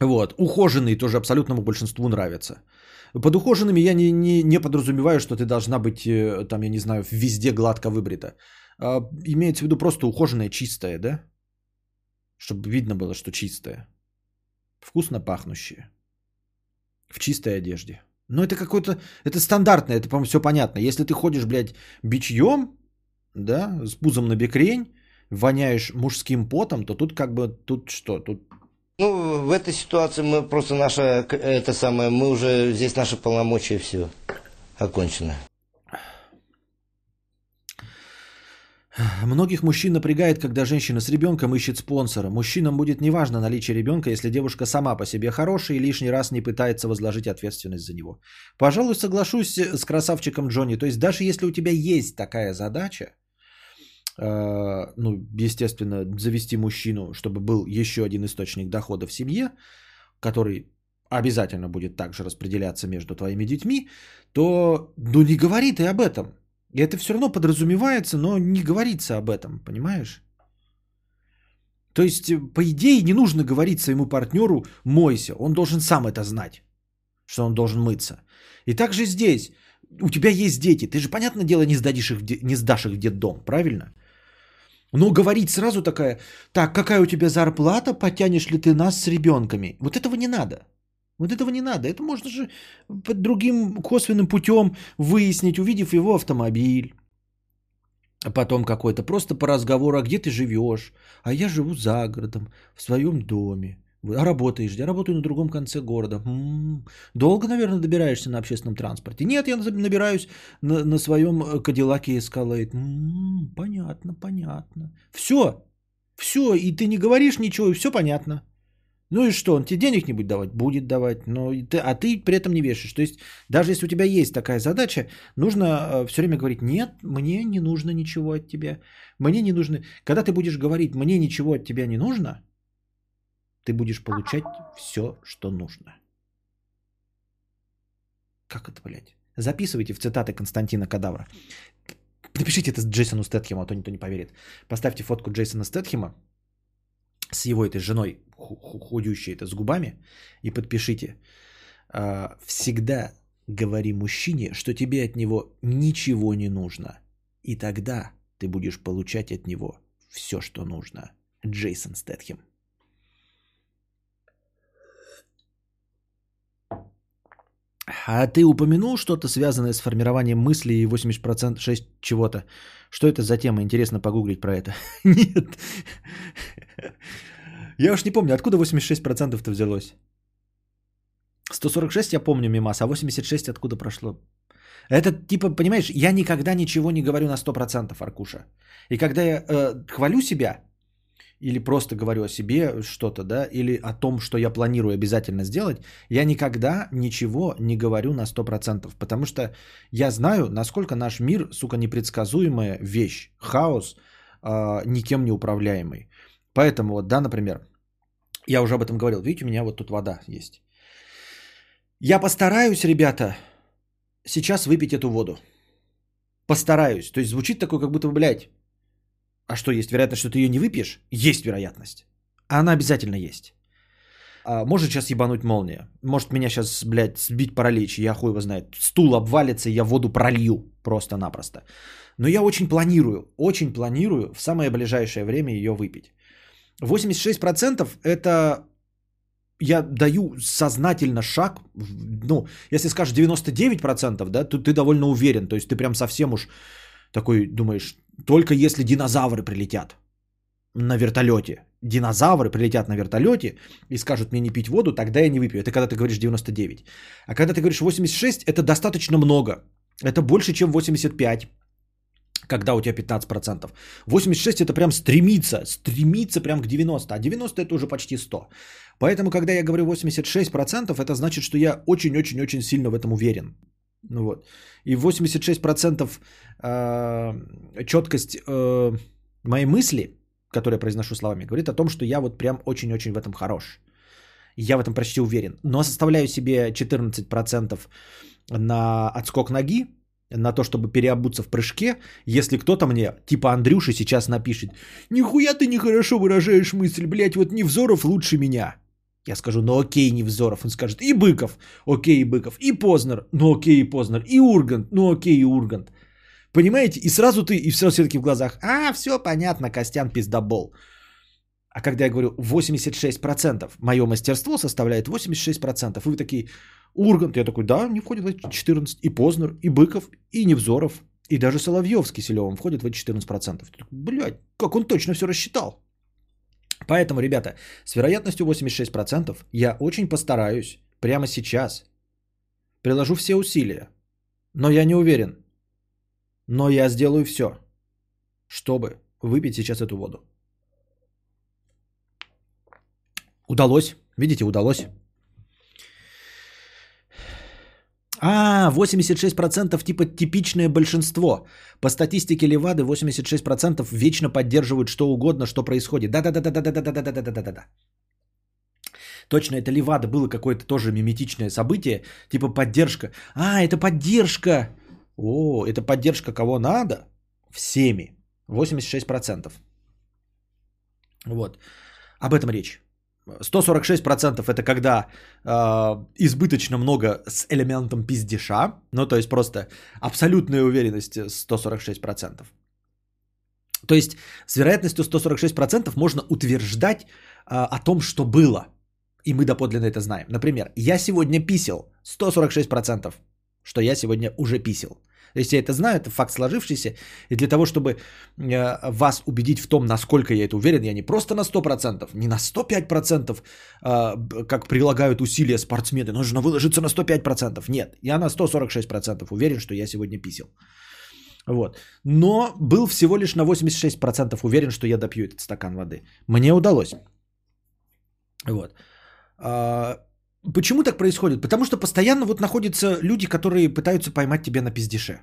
Вот. Ухоженные тоже абсолютному большинству нравятся. Под ухоженными я не, не, не подразумеваю, что ты должна быть, э, там, я не знаю, везде гладко выбрита. А, имеется в виду просто ухоженная, чистая, да? Чтобы видно было, что чистая. Вкусно пахнущая. В чистой одежде. Но это какой-то... Это стандартно, это, по-моему, все понятно. Если ты ходишь, блядь, бичьем, да, с пузом на бекрень, воняешь мужским потом, то тут как бы, тут что? Тут Ну, в этой ситуации мы просто наша, это самое, мы уже, здесь наши полномочия все окончено. Многих мужчин напрягает, когда женщина с ребенком ищет спонсора. Мужчинам будет неважно наличие ребенка, если девушка сама по себе хорошая и лишний раз не пытается возложить ответственность за него. Пожалуй, соглашусь с красавчиком Джонни. То есть даже если у тебя есть такая задача, э, ну, естественно, завести мужчину, чтобы был еще один источник дохода в семье, который обязательно будет также распределяться между твоими детьми, то ну не говори ты об этом. И это все равно подразумевается, но не говорится об этом, понимаешь? То есть, э, по идее, не нужно говорить своему партнеру «мойся». Он должен сам это знать, что он должен мыться. И также здесь. У тебя есть дети. Ты же, понятное дело, не, сдадишь их не сдашь их в детдом, правильно? Но говорить сразу такая, так, какая у тебя зарплата, потянешь ли ты нас с ребенками? Вот этого не надо. Вот этого не надо. Это можно же под другим косвенным путем выяснить, увидев его автомобиль. А потом какой-то просто по разговору, а где ты живешь? А я живу за городом, в своем доме. А работаешь? Я работаю на другом конце города. М, Долго, наверное, добираешься на общественном транспорте? Нет, я набираюсь на, на своем э, Кадиллаке Escalade. М, Понятно, понятно. Все, все, и ты не говоришь ничего, и все понятно. Ну и что, он тебе денег не будет давать? Будет давать, но ты, а ты при этом не вешаешь. То есть, даже если у тебя есть такая задача, нужно все время говорить, нет, мне не нужно ничего от тебя. Мне не нужно... Когда ты будешь говорить, мне ничего от тебя не нужно, ты будешь получать все, что нужно. Как это, блядь? Записывайте в цитаты Константина Кадавра. Напишите это Джейсону Стэтхему, а то никто не поверит. Поставьте фотку Джейсона Стэтхема с его этой женой, ху- ху- худющей, это с губами, и подпишите. А, Всегда говори мужчине, что тебе от него ничего не нужно. И тогда ты будешь получать от него все, что нужно. Джейсон Стэтхем. А ты упомянул что-то связанное с формированием мысли и 80% 6 чего-то? Что это за тема? Интересно погуглить про это. (laughs) Нет. Я уж не помню, откуда 86%-то взялось. 146 я помню мимас, а 86 откуда прошло? Это типа, понимаешь, я никогда ничего не говорю на 100%, Аркуша. И когда я э, хвалю себя, или просто говорю о себе что-то, да, или о том, что я планирую обязательно сделать, я никогда ничего не говорю на 100%, потому что я знаю, насколько наш мир, сука, непредсказуемая вещь, хаос, э, никем не управляемый. Поэтому, вот, да, например, я уже об этом говорил, видите, у меня вот тут вода есть. Я постараюсь, ребята, сейчас выпить эту воду. Постараюсь. То есть звучит такой, как будто блядь, а что, есть вероятность, что ты ее не выпьешь? Есть вероятность. А она обязательно есть. А, может сейчас ебануть молния. Может меня сейчас, блядь, сбить паралич. Я хуй его знает. Стул обвалится, я воду пролью просто-напросто. Но я очень планирую, очень планирую в самое ближайшее время ее выпить. 86% это я даю сознательно шаг, ну, если скажешь 99%, да, то ты довольно уверен, то есть ты прям совсем уж такой думаешь, только если динозавры прилетят на вертолете, динозавры прилетят на вертолете и скажут мне не пить воду, тогда я не выпью. Это когда ты говоришь 99. А когда ты говоришь 86, это достаточно много. Это больше, чем 85 когда у тебя 15%. 86 это прям стремится, стремится прям к 90, а 90 это уже почти 100. Поэтому, когда я говорю 86%, это значит, что я очень-очень-очень сильно в этом уверен. Ну вот. И 86% э, четкость э, моей мысли, которую я произношу словами, говорит о том, что я вот прям очень-очень в этом хорош. Я в этом почти уверен. Но составляю себе 14% на отскок ноги, на то, чтобы переобуться в прыжке, если кто-то мне, типа Андрюши, сейчас напишет, «Нихуя ты нехорошо выражаешь мысль, блядь, вот Невзоров лучше меня». Я скажу, ну окей, Невзоров. Он скажет, и Быков, окей, и Быков, и Познер, ну окей, и Познер, и Ургант, ну окей, и Ургант. Понимаете? И сразу ты, и все все-таки в глазах, а, все понятно, Костян пиздобол. А когда я говорю 86%, мое мастерство составляет 86%, и вы такие, Ургант, я такой, да, не входит в эти 14, и Познер, и Быков, и Невзоров, и даже Соловьевский с Селевым входит в эти 14%. Блядь, как он точно все рассчитал. Поэтому, ребята, с вероятностью 86% я очень постараюсь прямо сейчас. Приложу все усилия. Но я не уверен. Но я сделаю все, чтобы выпить сейчас эту воду. Удалось. Видите, удалось. А, 86% типа типичное большинство. По статистике Левады 86% вечно поддерживают что угодно, что происходит. Да-да-да-да-да-да-да-да-да-да-да. Точно, это Левада было какое-то тоже миметичное событие, типа поддержка. А, это поддержка. О, это поддержка кого надо? Всеми. 86%. Вот. Об этом речь. 146% это когда э, избыточно много с элементом пиздеша, ну то есть просто абсолютная уверенность 146%. То есть с вероятностью 146% можно утверждать э, о том, что было. И мы доподлинно это знаем. Например, я сегодня писал 146%, что я сегодня уже писал. Есть я это знаю, это факт сложившийся. И для того, чтобы э, вас убедить в том, насколько я это уверен, я не просто на 100%, не на 105%, э, как прилагают усилия спортсмены, нужно выложиться на 105%. Нет, я на 146% уверен, что я сегодня писал. Вот. Но был всего лишь на 86% уверен, что я допью этот стакан воды. Мне удалось. Вот. Почему так происходит? Потому что постоянно вот находятся люди, которые пытаются поймать тебя на пиздеше.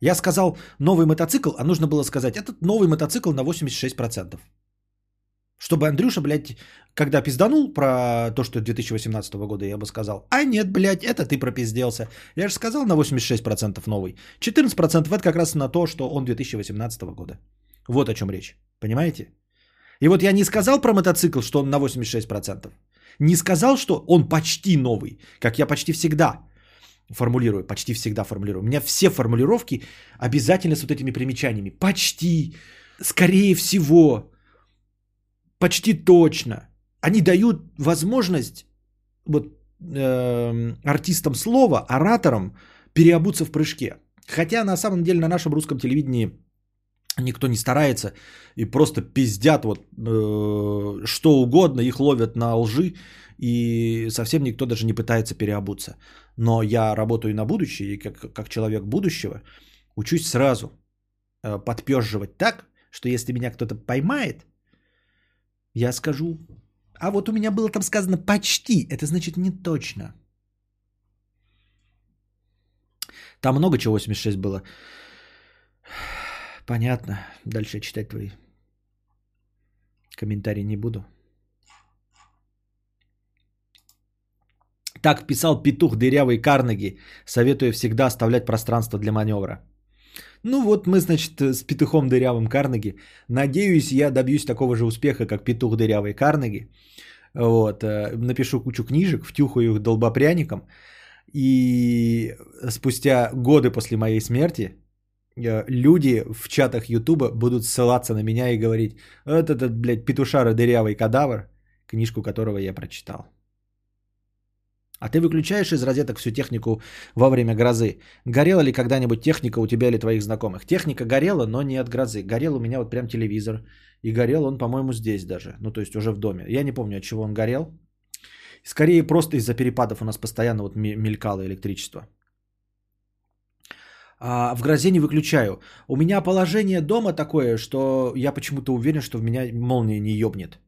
Я сказал новый мотоцикл, а нужно было сказать, этот новый мотоцикл на 86%. Чтобы Андрюша, блядь, когда пизданул про то, что 2018 года, я бы сказал, а нет, блядь, это ты пропизделся. Я же сказал на 86% новый. 14% это как раз на то, что он 2018 года. Вот о чем речь. Понимаете? И вот я не сказал про мотоцикл, что он на 86% не сказал, что он почти новый, как я почти всегда формулирую, почти всегда формулирую. У меня все формулировки обязательно с вот этими примечаниями. Почти, скорее всего, почти точно. Они дают возможность вот, э, артистам слова, ораторам переобуться в прыжке. Хотя на самом деле на нашем русском телевидении никто не старается и просто пиздят вот э, что угодно, их ловят на лжи и совсем никто даже не пытается переобуться. Но я работаю на будущее и как, как человек будущего учусь сразу э, подперживать так, что если меня кто-то поймает, Я скажу. А вот у меня было там сказано почти. Это значит не точно. Там много чего 86 было. Понятно. Дальше читать твои комментарии не буду. Так писал петух дырявый Карнеги, советуя всегда оставлять пространство для маневра. Ну вот мы, значит, с петухом дырявым Карнеги. Надеюсь, я добьюсь такого же успеха, как петух дырявый Карнеги. Вот, э, напишу кучу книжек, втюхаю их долбопряником. И спустя годы после моей смерти люди в чатах Ютуба будут ссылаться на меня и говорить, вот этот, блядь, петушара дырявый кадавр, книжку которого я прочитал. А ты выключаешь из розеток всю технику во время грозы. Горела ли когда-нибудь техника у тебя или твоих знакомых? Техника горела, но не от грозы. Горел у меня вот прям телевизор. И горел он, по-моему, здесь даже. Ну, то есть уже в доме. Я не помню, от чего он горел. Скорее просто из-за перепадов у нас постоянно вот мелькало электричество. А в грозе не выключаю. У меня положение дома такое, что я почему-то уверен, что в меня молния не ёбнет.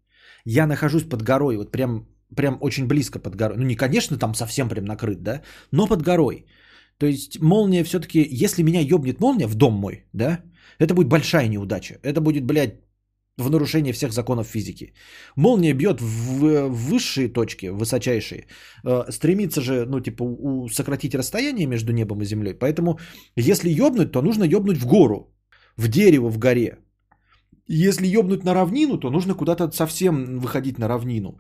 Я нахожусь под горой, вот прям прям очень близко под горой. Ну, не, конечно, там совсем прям накрыт, да, но под горой. То есть молния все-таки, если меня ёбнет молния в дом мой, да, это будет большая неудача. Это будет, блядь, в нарушение всех законов физики. Молния бьет в высшие точки, высочайшие. Э, стремится же, ну, типа, сократить расстояние между небом и землей. Поэтому, если ёбнуть, то нужно ёбнуть в гору, в дерево в горе. Если ёбнуть на равнину, то нужно куда-то совсем выходить на равнину.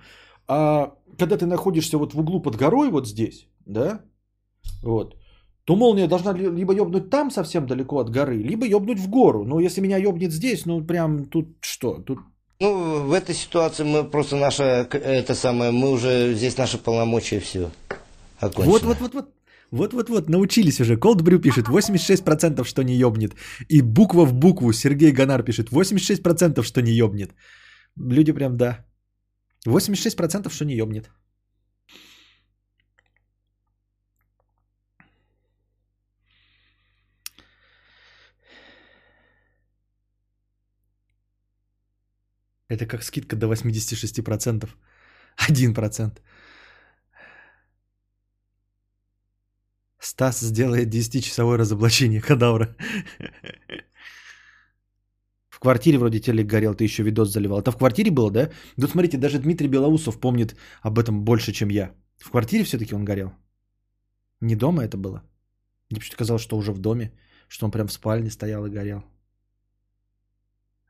А когда ты находишься вот в углу под горой, вот здесь, да, вот, то молния должна либо ёбнуть там совсем далеко от горы, либо ёбнуть в гору. Но если меня ёбнет здесь, ну прям тут что? Тут ну, в этой ситуации мы просто наша, это самое, мы уже, здесь наши полномочия все окончено. Вот, вот, вот, вот. Вот-вот-вот, научились уже. Cold пишет 86%, что не ёбнет. И буква в букву Сергей Гонар пишет 86%, что не ёбнет. Люди прям, да, 86% что не ёбнет. Это как скидка до 86%. 1%. Стас сделает 10-часовое разоблачение кадавра квартире вроде телек горел, ты еще видос заливал. Это в квартире было, да? Да смотрите, даже Дмитрий Белоусов помнит об этом больше, чем я. В квартире все-таки он горел? Не дома это было? Мне почему-то казалось, что уже в доме, что он прям в спальне стоял и горел.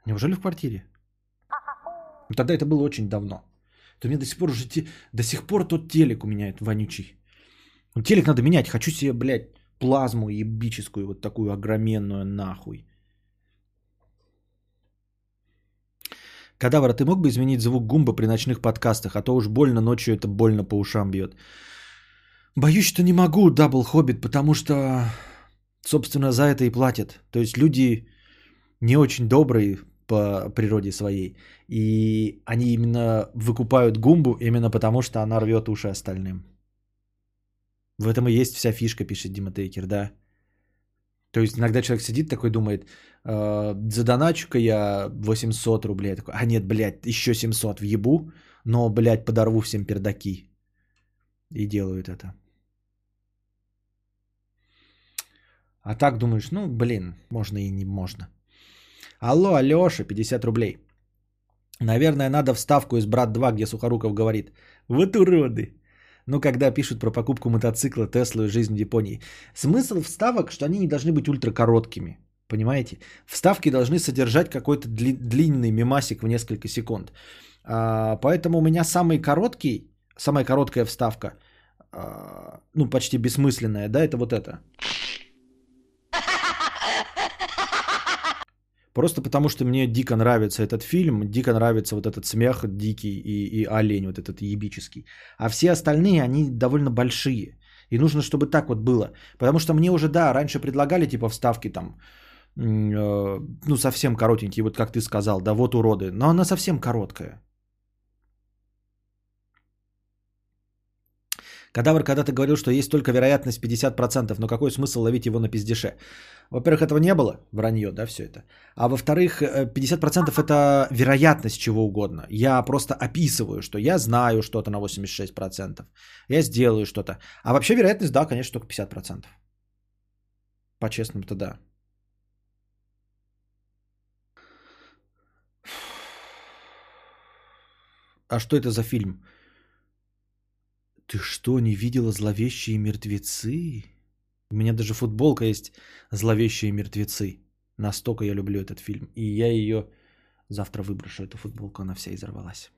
Неужели в квартире? Ну, тогда это было очень давно. То мне до сих пор уже те... до сих пор тот телек у меня это вонючий. Ну, телек надо менять. Хочу себе, блядь, плазму ебическую, вот такую огроменную нахуй. Кадавр, а ты мог бы изменить звук гумба при ночных подкастах, а то уж больно ночью это больно по ушам бьет. Боюсь, что не могу, Дабл Хоббит, потому что, собственно, за это и платят. То есть люди не очень добрые по природе своей. И они именно выкупают гумбу именно потому, что она рвет уши остальным. В этом и есть вся фишка, пишет Дима Тейкер, да. То есть иногда человек сидит такой, думает, э, задоначу-ка я 800 рублей. Такой, а нет, блядь, еще 700 въебу, но, блядь, подорву всем пердаки. И делают это. А так думаешь, ну, блин, можно и не можно. Алло, Алёша, 50 рублей. Наверное, надо вставку из «Брат 2», где Сухоруков говорит, вот уроды, ну, когда пишут про покупку мотоцикла, Теслу и жизнь в Японии. Смысл вставок, что они не должны быть ультракороткими. Понимаете? Вставки должны содержать какой-то дли- длинный мемасик в несколько секунд. А, поэтому у меня самый короткий, самая короткая вставка, а, ну, почти бессмысленная, да, это вот это. Просто потому, что мне дико нравится этот фильм, дико нравится вот этот смех дикий и, и олень, вот этот ебический. А все остальные, они довольно большие. И нужно, чтобы так вот было. Потому что мне уже, да, раньше предлагали типа вставки там, э, ну, совсем коротенькие, вот как ты сказал, да, вот уроды. Но она совсем короткая. Кадавр когда-то говорил, что есть только вероятность 50%, но какой смысл ловить его на пиздеше? Во-первых, этого не было, вранье, да, все это. А во-вторых, э, 50% это вероятность чего угодно. Я просто описываю, что я знаю что-то на 86%, я сделаю что-то. А вообще вероятность, да, конечно, только 50%. По-честному-то да. А что это за фильм? Ты что, не видела «Зловещие мертвецы»? У меня даже футболка есть «Зловещие мертвецы». Настолько я люблю этот фильм. И я ее завтра выброшу, эту футболку, она вся изорвалась.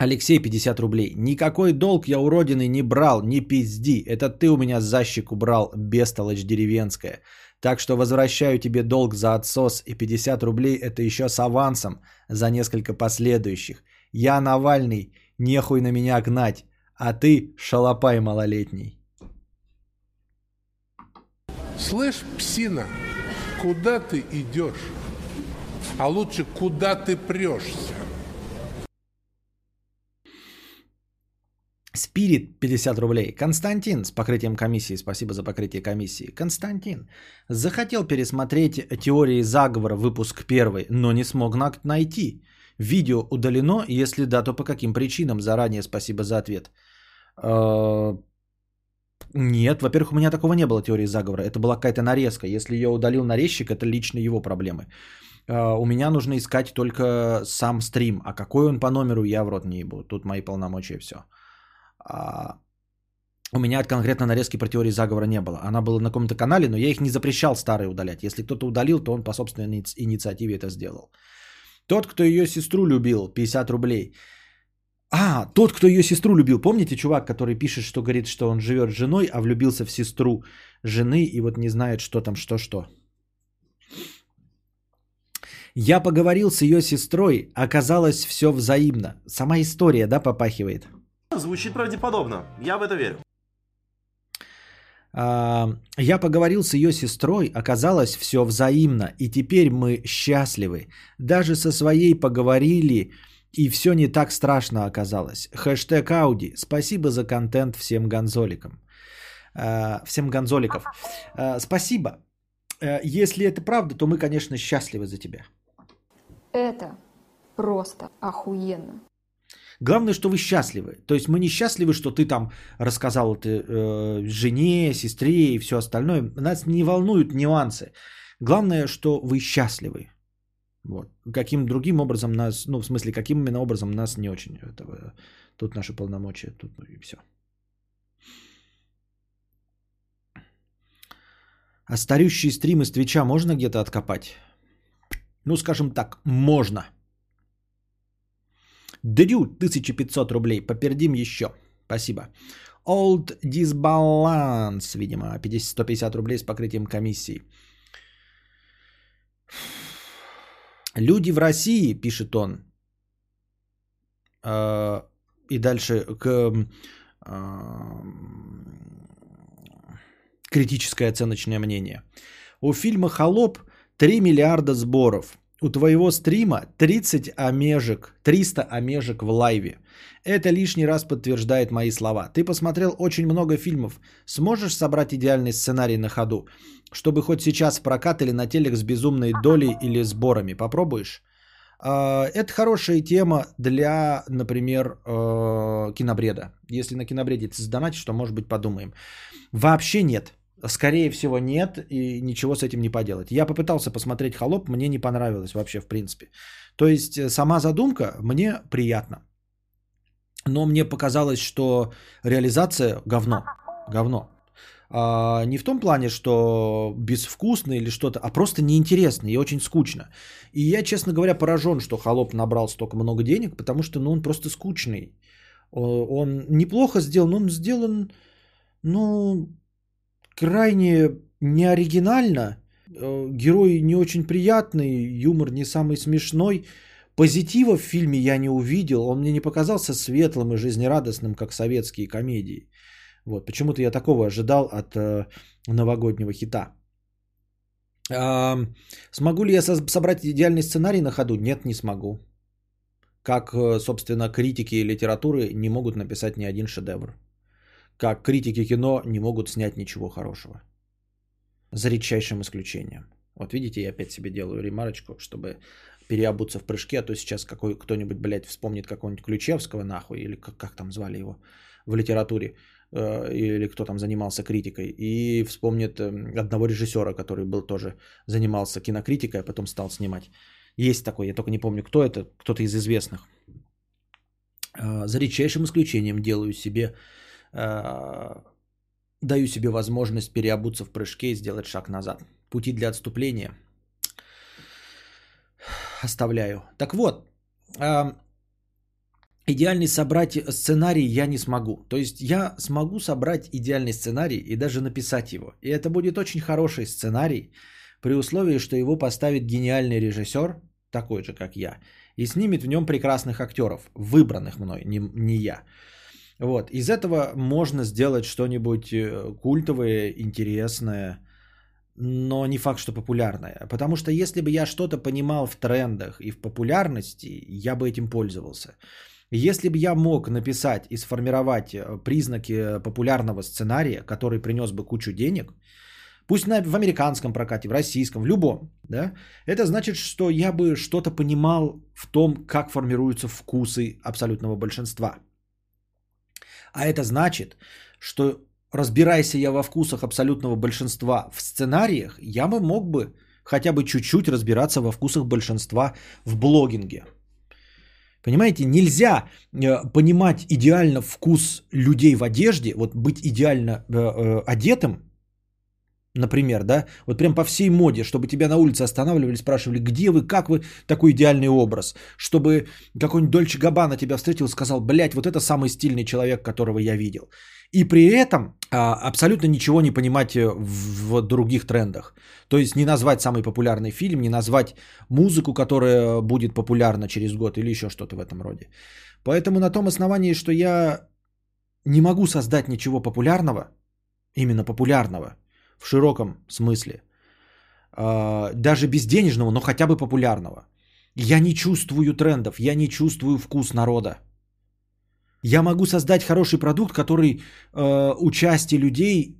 Алексей, 50 рублей. Никакой долг я у родины не брал, не пизди. Это ты у меня защик убрал, бестолочь деревенская. Так что возвращаю тебе долг за отсос, и 50 рублей это еще с авансом за несколько последующих. Я Навальный, нехуй на меня гнать, а ты шалопай малолетний. Слышь, псина, куда ты идешь? А лучше, куда ты прешься? Спирит 50 рублей. Константин с покрытием комиссии. Спасибо за покрытие комиссии. Константин захотел пересмотреть теории заговора выпуск первый, но не смог на- найти. Видео удалено, если да, то по каким причинам? Заранее спасибо за ответ. Э, Нет, во-первых, у меня такого не было теории заговора. Это была какая-то нарезка. Если ее удалил нарезчик, это лично его проблемы. Э, У меня нужно искать только сам стрим. А какой он по номеру, я в рот не ебу. Тут мои полномочия все. А, у меня конкретно нарезки про теории заговора не было. Она была на каком-то канале, но я их не запрещал старые удалять. Если кто-то удалил, то он по собственной иници- инициативе это сделал. Тот, кто ее сестру любил, 50 рублей. А, тот, кто ее сестру любил. Помните чувак, который пишет, что говорит, что он живет с женой, а влюбился в сестру жены и вот не знает, что там, что-что. Я поговорил с ее сестрой, оказалось все взаимно. Сама история, да, попахивает? Звучит правдеподобно. Я в это верю. А, Я поговорил с ее сестрой, оказалось все взаимно, и теперь мы счастливы. Даже со своей поговорили, и все не так страшно оказалось. Хэштег Ауди. Спасибо за контент всем гонзоликам. А, Всем гонзоликов. А, Спасибо. Э, Если это правда, то мы, конечно, счастливы за тебя. Это просто охуенно. Главное, что вы счастливы. То есть мы не счастливы, что ты там рассказал это э, жене, сестре и все остальное. Нас не волнуют нюансы. Главное, что вы счастливы. Вот. Каким другим образом нас, ну, в смысле, каким именно образом нас не очень. Это, тут наши полномочия, тут ну, и все. А старющие стримы с Твича можно где-то откопать? Ну, скажем так, можно. Дрю, 1500 рублей. Попердим еще. Спасибо. Old Disbalance, видимо, 50, 150 рублей с покрытием комиссии. Люди в России, пишет он. Э, И дальше к э, критическое оценочное мнение. У фильма «Холоп» 3 миллиарда сборов. У твоего стрима 30 омежек, 300 омежек в лайве. Это лишний раз подтверждает мои слова. Ты посмотрел очень много фильмов. Сможешь собрать идеальный сценарий на ходу? Чтобы хоть сейчас в прокат или на телек с безумной долей или сборами. Попробуешь? А, Это хорошая тема для, например, э, кинобреда. Если на кинобреде ты задонатишь, то, может быть, подумаем. Вообще нет. Скорее всего, нет, и ничего с этим не поделать. Я попытался посмотреть холоп, мне не понравилось вообще, в принципе. То есть, э, сама задумка мне приятна. Но мне показалось, что реализация говно. Говно. А, не в том плане, что безвкусно или что-то, а просто неинтересно и очень скучно. И я, честно говоря, поражен, что холоп набрал столько много денег, потому что ну, он просто скучный. Он неплохо сделан, он сделан, ну, крайне неоригинально. Э, Герой не очень приятный, юмор не самый смешной. Позитива в фильме я не увидел, он мне не показался светлым и жизнерадостным, как советские комедии. Вот, почему-то я такого ожидал от э, новогоднего хита. А, смогу ли я со- собрать идеальный сценарий на ходу? Нет, не смогу. как, э, собственно, критики литературы не могут написать ни один шедевр. Как критики кино не могут снять ничего хорошего. За редчайшим исключением. Вот видите, я опять себе делаю ремарочку, чтобы переобуться в прыжке, а то сейчас какой, кто-нибудь, блядь, вспомнит какого-нибудь Ключевского, нахуй, или как, как там звали его в литературе, э, или кто там занимался критикой, и вспомнит э, одного режиссера, который был тоже, занимался кинокритикой, а потом стал снимать. Есть такой, я только не помню, кто это, кто-то из известных. Э, за редчайшим исключением делаю себе, даю себе возможность переобуться в прыжке и сделать шаг назад. Пути для отступления оставляю. Так вот, э, идеальный собрать сценарий я не смогу. То есть я смогу собрать идеальный сценарий и даже написать его. И это будет очень хороший сценарий, при условии, что его поставит гениальный режиссер, такой же, как я, и снимет в нем прекрасных актеров, выбранных мной, не, не я. Вот. Из этого можно сделать что-нибудь э, культовое, интересное, но не факт, что популярное. Потому что если бы я что-то понимал в трендах и в популярности, я бы этим пользовался. Если бы я мог написать и сформировать э, признаки популярного сценария, который принес бы кучу денег, пусть на, в американском прокате, в российском, в любом, да, это значит, что я бы что-то понимал в том, как формируются вкусы абсолютного большинства. А это значит, что разбирайся я во вкусах абсолютного большинства в сценариях, я бы мог бы хотя бы чуть-чуть разбираться во вкусах большинства в блогинге. Понимаете, нельзя э, понимать идеально вкус людей в одежде, вот быть идеально э, э, одетым, например, да, вот прям по всей моде, чтобы тебя на улице останавливали, спрашивали, где вы, как вы, такой идеальный образ, чтобы какой-нибудь Дольче Габана тебя встретил и сказал, блядь, вот это самый стильный человек, которого я видел. И при этом а, абсолютно ничего не понимать в, в других трендах. То есть не назвать самый популярный фильм, не назвать музыку, которая будет популярна через год или еще что-то в этом роде. Поэтому на том основании, что я не могу создать ничего популярного, именно популярного, в широком смысле, а, даже безденежного, но хотя бы популярного. Я не чувствую трендов, я не чувствую вкус народа. Я могу создать хороший продукт, который э, у части людей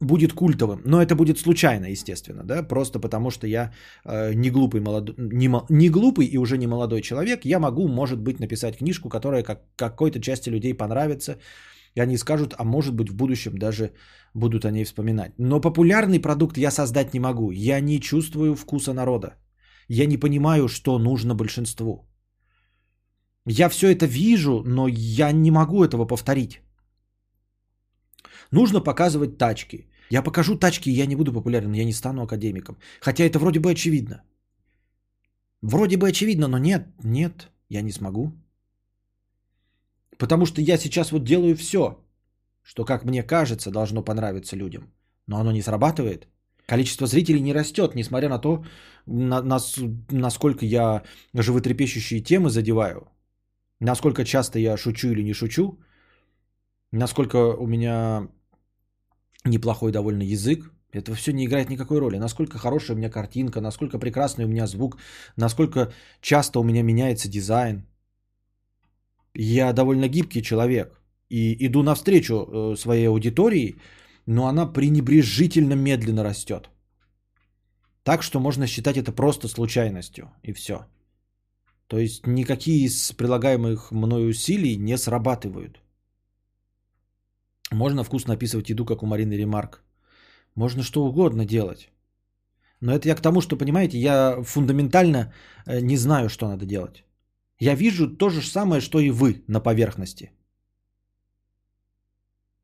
будет культовым, но это будет случайно, естественно, да, просто потому что я э, не глупый молодой, не, не глупый и уже не молодой человек, я могу, может быть, написать книжку, которая как, какой-то части людей понравится, и они скажут, а может быть в будущем даже будут о ней вспоминать. Но популярный продукт я создать не могу, я не чувствую вкуса народа, я не понимаю, что нужно большинству. Я все это вижу, но я не могу этого повторить. Нужно показывать тачки. Я покажу тачки, и я не буду популярен, я не стану академиком. Хотя это вроде бы очевидно. Вроде бы очевидно, но нет, нет, я не смогу. Потому что я сейчас вот делаю все, что, как мне кажется, должно понравиться людям. Но оно не срабатывает. Количество зрителей не растет, несмотря на то, на, на, насколько я животрепещущие темы задеваю. Насколько часто я шучу или не шучу. Насколько у меня неплохой довольно язык. Это все не играет никакой роли. Насколько хорошая у меня картинка, насколько прекрасный у меня звук, насколько часто у меня меняется дизайн. Я довольно гибкий человек. И иду навстречу э, своей аудитории, но она пренебрежительно медленно растет. Так что можно считать это просто случайностью. И все. То есть никакие из прилагаемых мной усилий не срабатывают. Можно вкусно описывать еду, как у Марины Ремарк. Можно что угодно делать. Но это я к тому, что, понимаете, я фундаментально э, не знаю, что надо делать. Я вижу то же самое, что и вы на поверхности.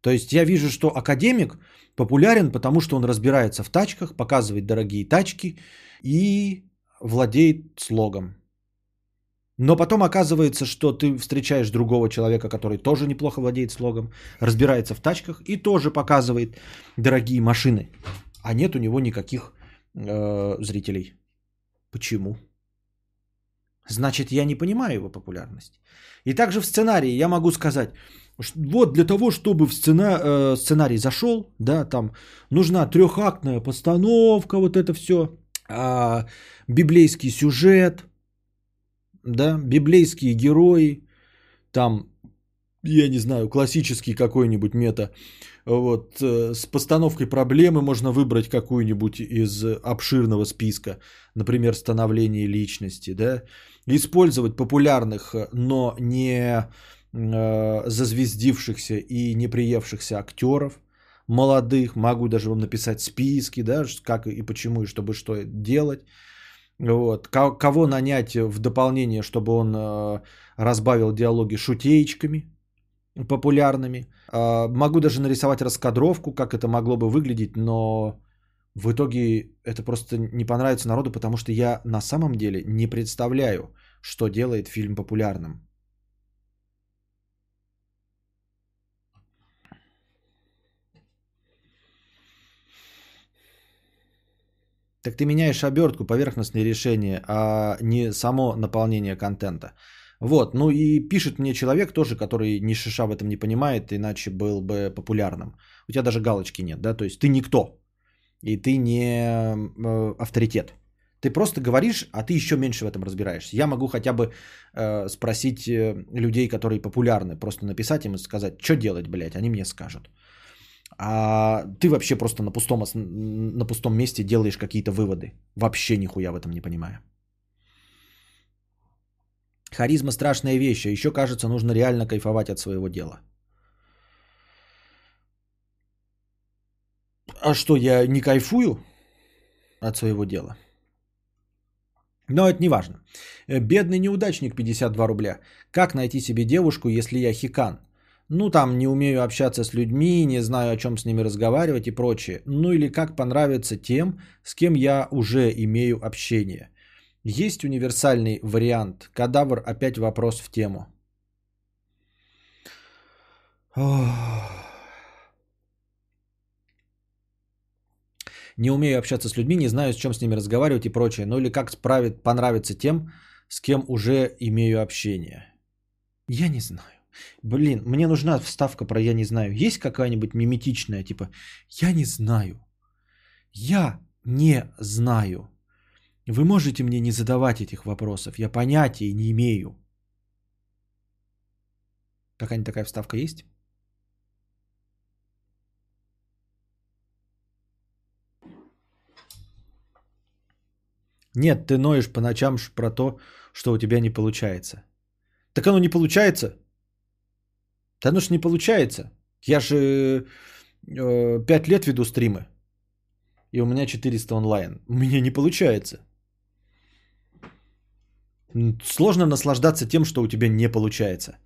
То есть я вижу, что академик популярен, потому что он разбирается в тачках, показывает дорогие тачки и владеет слогом. Но потом оказывается, что ты встречаешь другого человека, который тоже неплохо владеет слогом, разбирается в тачках и тоже показывает дорогие машины. А нет у него никаких э, зрителей. Почему? Значит, я не понимаю его популярность. И также в сценарии я могу сказать, вот для того, чтобы в сцена, э, сценарий зашел, да, там нужна трехактная постановка, вот это все, э, библейский сюжет, да, библейские герои, там, я не знаю, классический какой-нибудь мета, вот, э, с постановкой проблемы можно выбрать какую-нибудь из обширного списка, например, становление личности, да, использовать популярных, но не э, зазвездившихся и не приевшихся актеров, молодых, могу даже вам написать списки, да, как и почему, и чтобы что делать. Вот. Кого нанять в дополнение, чтобы он э, разбавил диалоги шутеечками популярными. Э, могу даже нарисовать раскадровку, как это могло бы выглядеть, но в итоге это просто не понравится народу, потому что я на самом деле не представляю, что делает фильм популярным. Так ты меняешь обертку, поверхностные решения, а не само наполнение контента. Вот, ну и пишет мне человек тоже, который ни шиша в этом не понимает, иначе был бы популярным. У тебя даже галочки нет, да, то есть ты никто, и ты не э, авторитет. Ты просто говоришь, а ты еще меньше в этом разбираешься. Я могу хотя бы э, спросить э, людей, которые популярны, просто написать им и сказать, что делать, блядь, они мне скажут. А ты вообще просто на пустом, на пустом месте делаешь какие-то выводы. Вообще нихуя в этом не понимаю. Харизма страшная вещь, а еще кажется, нужно реально кайфовать от своего дела. А что, я не кайфую от своего дела? Но это не важно. Бедный неудачник 52 рубля. Как найти себе девушку, если я хикан? Ну, там не умею общаться с людьми, не знаю, о чем с ними разговаривать и прочее. Ну или как понравиться тем, с кем я уже имею общение. Есть универсальный вариант. Кадавр опять вопрос в тему. Не умею общаться с людьми, не знаю, с чем с ними разговаривать и прочее. Ну или как справить, понравиться тем, с кем уже имею общение. Я не знаю. Блин, мне нужна вставка про «я не знаю». Есть какая-нибудь миметичная, типа «я не знаю». Я не знаю. Вы можете мне не задавать этих вопросов. Я понятия не имею. Какая-нибудь такая вставка есть? Нет, ты ноешь по ночам про то, что у тебя не получается. Так оно не получается. Да ну ж не получается. Я же э, 5 лет веду стримы. И у меня 400 онлайн. У меня не получается. Сложно наслаждаться тем, что у тебя не получается.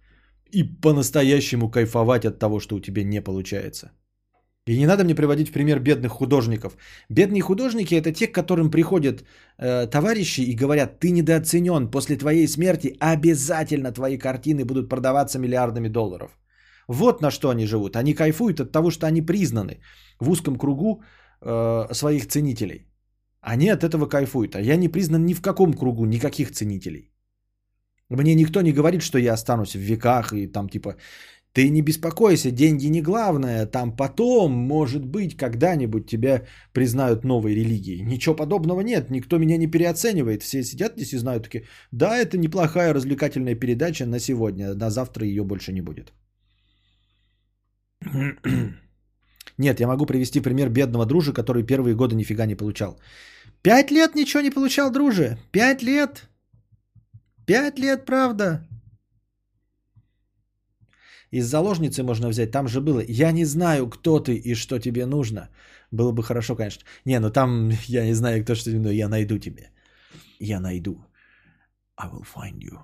И по-настоящему кайфовать от того, что у тебя не получается. И не надо мне приводить в пример бедных художников. Бедные художники это те, к которым приходят э, товарищи и говорят, ты недооценен, после твоей смерти обязательно твои картины будут продаваться миллиардами долларов. Вот на что они живут. Они кайфуют от того, что они признаны в узком кругу э, своих ценителей. Они от этого кайфуют. А я не признан ни в каком кругу, никаких ценителей. Мне никто не говорит, что я останусь в веках и там типа ты не беспокойся, деньги не главное, там потом, может быть, когда-нибудь тебя признают новой религией. Ничего подобного нет, никто меня не переоценивает. Все сидят здесь и знают такие, да, это неплохая развлекательная передача на сегодня, на завтра ее больше не будет. (clears throat) Нет, я могу привести пример бедного дружи, который первые годы нифига не получал. Пять лет ничего не получал, друже. Пять лет. Пять лет, правда. Из заложницы можно взять, там же было. Я не знаю, кто ты и что тебе нужно. Было бы хорошо, конечно. Не, ну там (laughs) я не знаю, кто что тебе, но я найду тебе. Я найду. I will find you.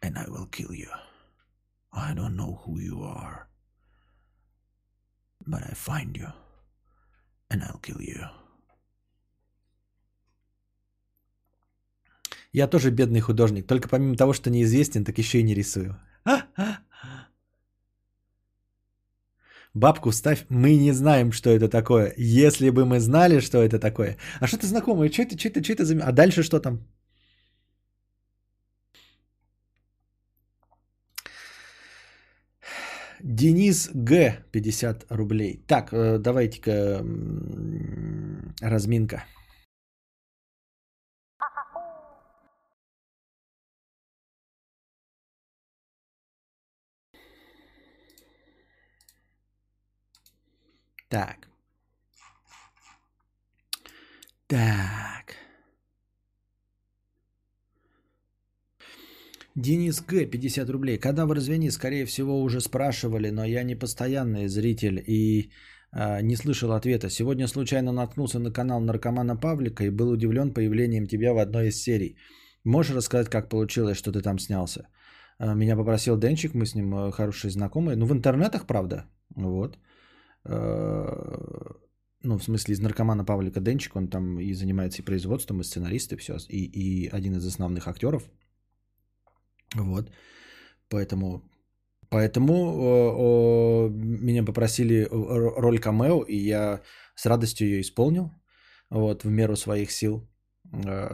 And I will kill you. I don't know who you are. But I find you. And I'll kill you. Я тоже бедный художник. Только помимо того, что неизвестен, так еще и не рисую. Бабку ставь, мы не знаем, что это такое. Если бы мы знали, что это такое. А что-то знакомое, что это, что это, что это за... А дальше что там? Денис Г. 50 рублей. Так, э, давайте-ка разминка. Так. Так. Денис Г. 50 рублей. Когда вы развени, скорее всего, уже спрашивали, но я не постоянный зритель и а, не слышал ответа. Сегодня случайно наткнулся на канал наркомана Павлика и был удивлен появлением тебя в одной из серий. Можешь рассказать, как получилось, что ты там снялся? А, меня попросил Денчик, мы с ним э, хорошие знакомые. Ну, в интернетах, правда. Вот. А, ну, в смысле, из наркомана Павлика Денчик, он там и занимается и производством, и сценарист, и все, и, и один из основных актеров. Вот. Поэтому, поэтому о, о, меня попросили роль камео, и я с радостью ее исполнил. Вот, в меру своих сил э,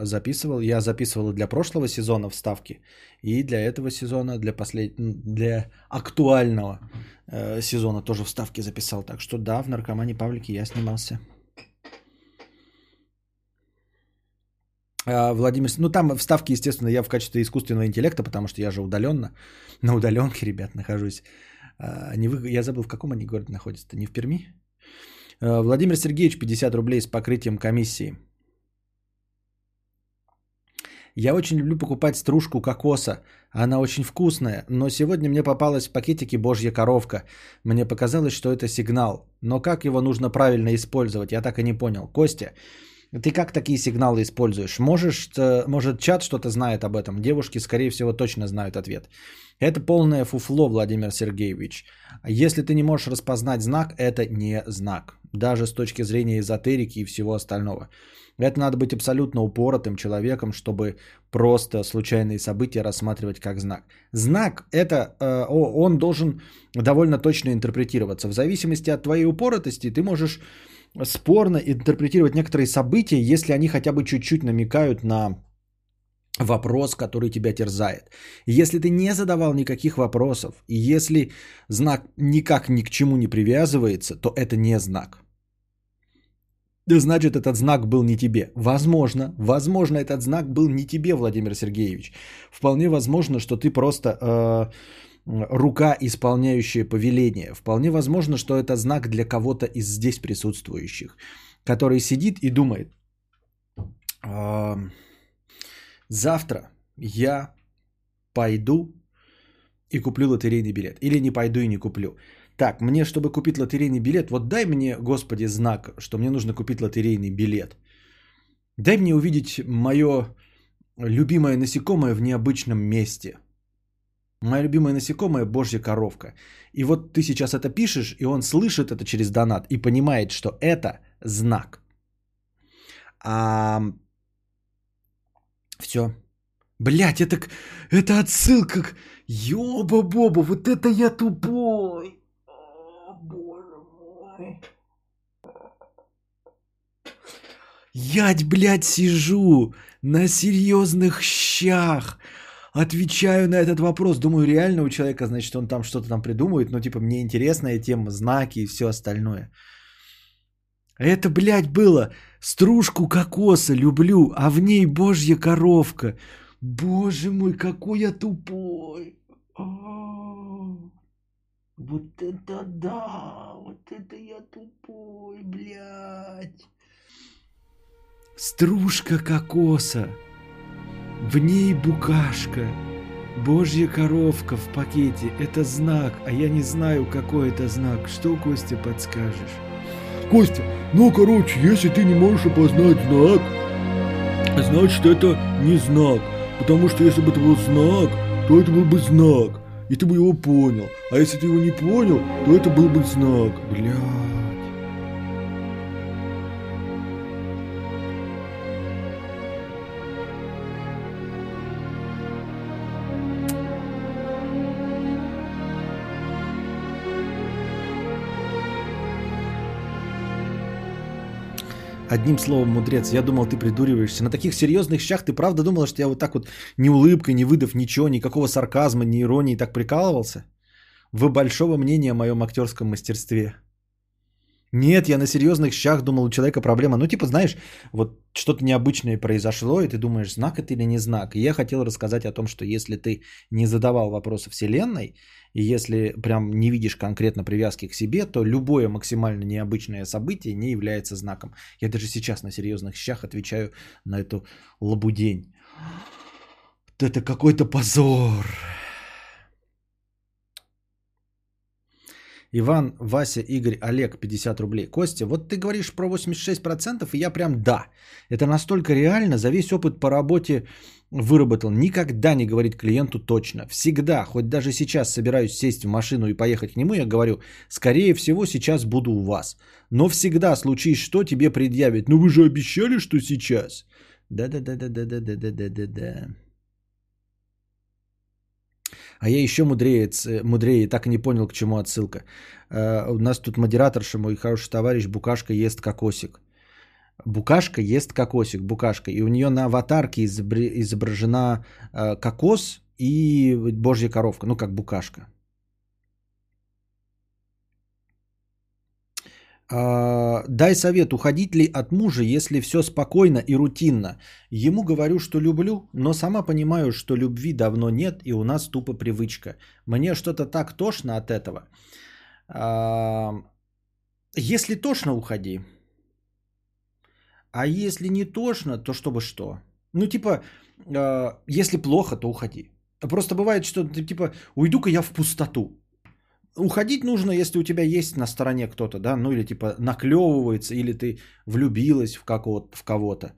записывал. Я записывал для прошлого сезона вставки, и для этого сезона, для, послед... для актуального э, сезона тоже вставки записал. Так что да, в наркомане Павлике я снимался. А, Владимир, ну там вставки, естественно, я в качестве искусственного интеллекта, потому что я же удаленно, на удаленке, ребят, нахожусь. А, не вы, я забыл, в каком они городе находятся, не в Перми? А, Владимир Сергеевич, 50 рублей с покрытием комиссии. Я очень люблю покупать стружку кокоса. Она очень вкусная, но сегодня мне попалась в пакетике божья коровка. Мне показалось, что это сигнал. Но как его нужно правильно использовать, я так и не понял. Костя, ты как такие сигналы используешь? Можешь, э, может, чат что-то знает об этом? Девушки, скорее всего, точно знают ответ. Это полное фуфло, Владимир Сергеевич. Если ты не можешь распознать знак, это не знак. Даже с точки зрения эзотерики и всего остального. Это надо быть абсолютно упоротым человеком, чтобы просто случайные события рассматривать как знак. Знак это э, он должен довольно точно интерпретироваться. В зависимости от твоей упоротости ты можешь спорно интерпретировать некоторые события, если они хотя бы чуть-чуть намекают на вопрос, который тебя терзает. Если ты не задавал никаких вопросов, и если знак никак ни к чему не привязывается, то это не знак. Значит, этот знак был не тебе. Возможно, возможно, этот знак был не тебе, Владимир Сергеевич. Вполне возможно, что ты просто э, рука, исполняющая повеление. Вполне возможно, что это знак для кого-то из здесь присутствующих, который сидит и думает, завтра я пойду и куплю лотерейный билет. Или не пойду и не куплю. Так, мне, чтобы купить лотерейный билет, вот дай мне, Господи, знак, что мне нужно купить лотерейный билет. Дай мне увидеть мое любимое насекомое в необычном месте – Моя любимая насекомая – божья коровка. И вот ты сейчас это пишешь, и он слышит это через донат и понимает, что это знак. А... Все. Блять, это, это отсылка к... Ёба-боба, вот это я тупой. О, боже мой. Ять, блядь, сижу на серьезных щах отвечаю на этот вопрос. Думаю, реально у человека, значит, он там что-то там придумывает, но типа мне интересная тема, знаки и все остальное. Это, блядь, было стружку кокоса люблю, а в ней божья коровка. Боже мой, какой я тупой. А, вот это да, вот это я тупой, блядь. Стружка кокоса. В ней букашка. Божья коровка в пакете. Это знак, а я не знаю, какой это знак. Что, Костя, подскажешь? Костя, ну, короче, если ты не можешь опознать знак, значит, это не знак. Потому что если бы это был знак, то это был бы знак. И ты бы его понял. А если ты его не понял, то это был бы знак. Бля. Одним словом, мудрец, я думал, ты придуриваешься. На таких серьезных щах ты правда думал, что я вот так вот ни улыбкой, не выдав ничего, никакого сарказма, ни иронии так прикалывался? Вы большого мнения о моем актерском мастерстве. Нет, я на серьезных щах думал, у человека проблема. Ну, типа, знаешь, вот что-то необычное произошло, и ты думаешь, знак это или не знак. И я хотел рассказать о том, что если ты не задавал вопросы Вселенной, и если прям не видишь конкретно привязки к себе, то любое максимально необычное событие не является знаком. Я даже сейчас на серьезных щах отвечаю на эту лабудень. Это какой-то позор. Иван, Вася, Игорь, Олег, 50 рублей. Костя, вот ты говоришь про 86%, и я прям да. Это настолько реально, за весь опыт по работе выработал. Никогда не говорить клиенту точно. Всегда, хоть даже сейчас собираюсь сесть в машину и поехать к нему, я говорю, скорее всего, сейчас буду у вас. Но всегда, случись что, тебе предъявят. Ну вы же обещали, что сейчас. Да-да-да-да-да-да-да-да-да. А я еще мудрее, ц- мудрее, так и не понял, к чему отсылка. Э, У нас тут модераторша, мой хороший товарищ, Букашка ест кокосик. Букашка ест кокосик, букашка. И у нее на аватарке изображена э, кокос и божья коровка, ну как букашка. А, дай совет, уходить ли от мужа, если все спокойно и рутинно. Ему говорю, что люблю, но сама понимаю, что любви давно нет, и у нас тупо привычка. Мне что-то так тошно от этого. А, Если тошно, уходи. А если не тошно, то чтобы что? Ну, типа, э, если плохо, то уходи. Просто бывает, что ты типа, уйду-ка я в пустоту. Уходить нужно, если у тебя есть на стороне кто-то, да, ну или типа наклевывается, или ты влюбилась в, в кого-то.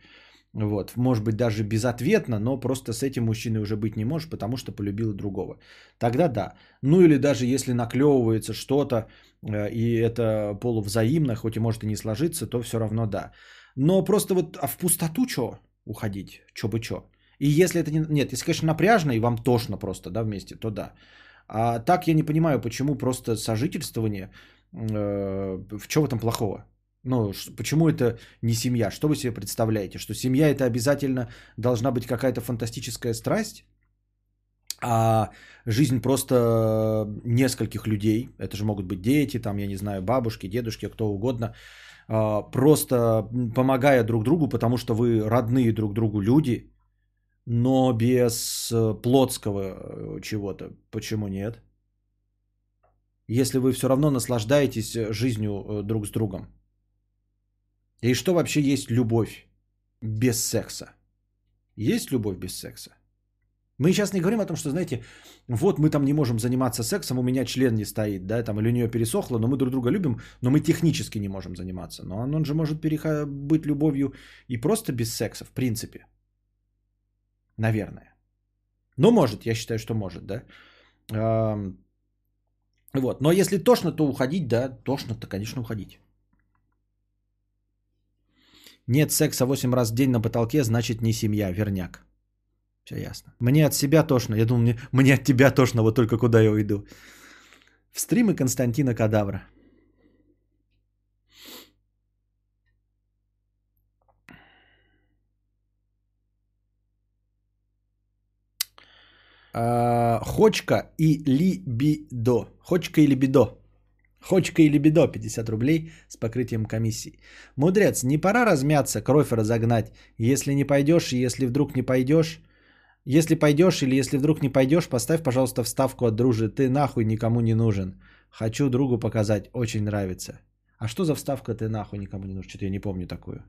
Вот, может быть, даже безответно, но просто с этим мужчиной уже быть не можешь, потому что полюбила другого. Тогда да. Ну или даже если наклевывается что-то, э, и это полувзаимно, хоть и может и не сложиться, то все равно да. Но просто вот а в пустоту что уходить? Чё бы чё? И если это не... Нет, если, конечно, напряжно и вам тошно просто, да, вместе, то да. А так я не понимаю, почему просто сожительствование, э, в чем в этом плохого? Ну, почему это не семья? Что вы себе представляете? Что семья это обязательно должна быть какая-то фантастическая страсть? А жизнь просто нескольких людей, это же могут быть дети, там, я не знаю, бабушки, дедушки, кто угодно, просто помогая друг другу, потому что вы родные друг другу люди, но без э, плотского э, чего-то. Почему нет? Если вы все равно наслаждаетесь э, жизнью друг с другом. И что вообще есть любовь без секса? Есть любовь без секса? Мы сейчас не говорим о том, что, знаете, вот мы там не можем заниматься сексом, у меня член не стоит, да, там, или у нее пересохло, но мы друг друга любим, но мы технически не можем заниматься. Но он, он же может переха- быть любовью и просто без секса, в принципе. Наверное. Ну, может, я считаю, что может, да. Ам, Вот, но если тошно, то уходить, да, тошно, то, конечно, уходить. Нет секса 8 раз в день на потолке, значит не семья, верняк. Все ясно. Мне от себя тошно. Я думал, мне, мне от тебя тошно, вот только куда я уйду. В стримы Константина Кадавра. А, Хочка и либидо. Хочка и либидо. Хочка и либидо 50 рублей с покрытием комиссии. Мудрец, не пора размяться, кровь разогнать. Если не пойдешь, если вдруг не пойдешь, если пойдешь или если вдруг не пойдешь, поставь, пожалуйста, вставку от дружи. Ты нахуй никому не нужен. Хочу другу показать, очень нравится. А что за вставка ты нахуй никому не нужен? Что-то я не помню такую.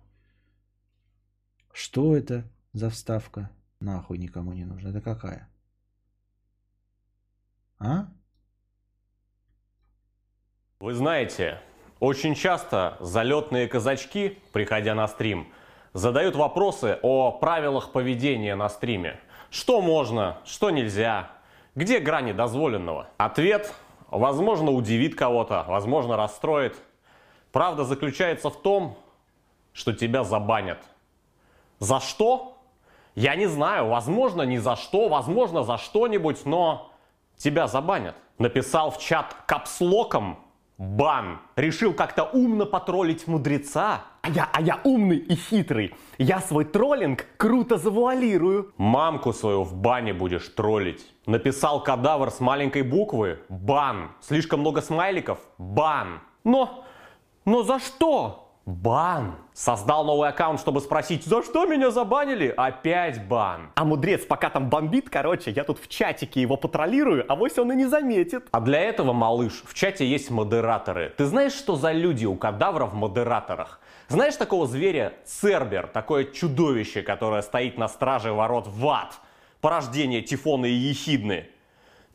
Что это за вставка? Нахуй никому не нужна. Это какая? А? Вы знаете, очень часто залетные казачки, приходя на стрим, задают вопросы о правилах поведения на стриме. Что можно, что нельзя, где грани дозволенного? Ответ, возможно, удивит кого-то, возможно, расстроит. Правда заключается в том, что тебя забанят. За что? Я не знаю, возможно, не за что, возможно, за что-нибудь, но тебя забанят. Написал в чат капслоком бан. Решил как-то умно потроллить мудреца. А я, а я умный и хитрый. Я свой троллинг круто завуалирую. Мамку свою в бане будешь троллить. Написал кадавр с маленькой буквы. Бан. Слишком много смайликов. Бан. Но Но за что? Бан. Создал новый аккаунт, чтобы спросить, за что меня забанили? Опять бан. А мудрец пока там бомбит, короче, я тут в чатике его патрулирую, а вось он и не заметит. А для этого, малыш, в чате есть модераторы. Ты знаешь, что за люди у кадавра в модераторах? Знаешь такого зверя Цербер, такое чудовище, которое стоит на страже ворот в ад? Порождение Тифона и Ехидны.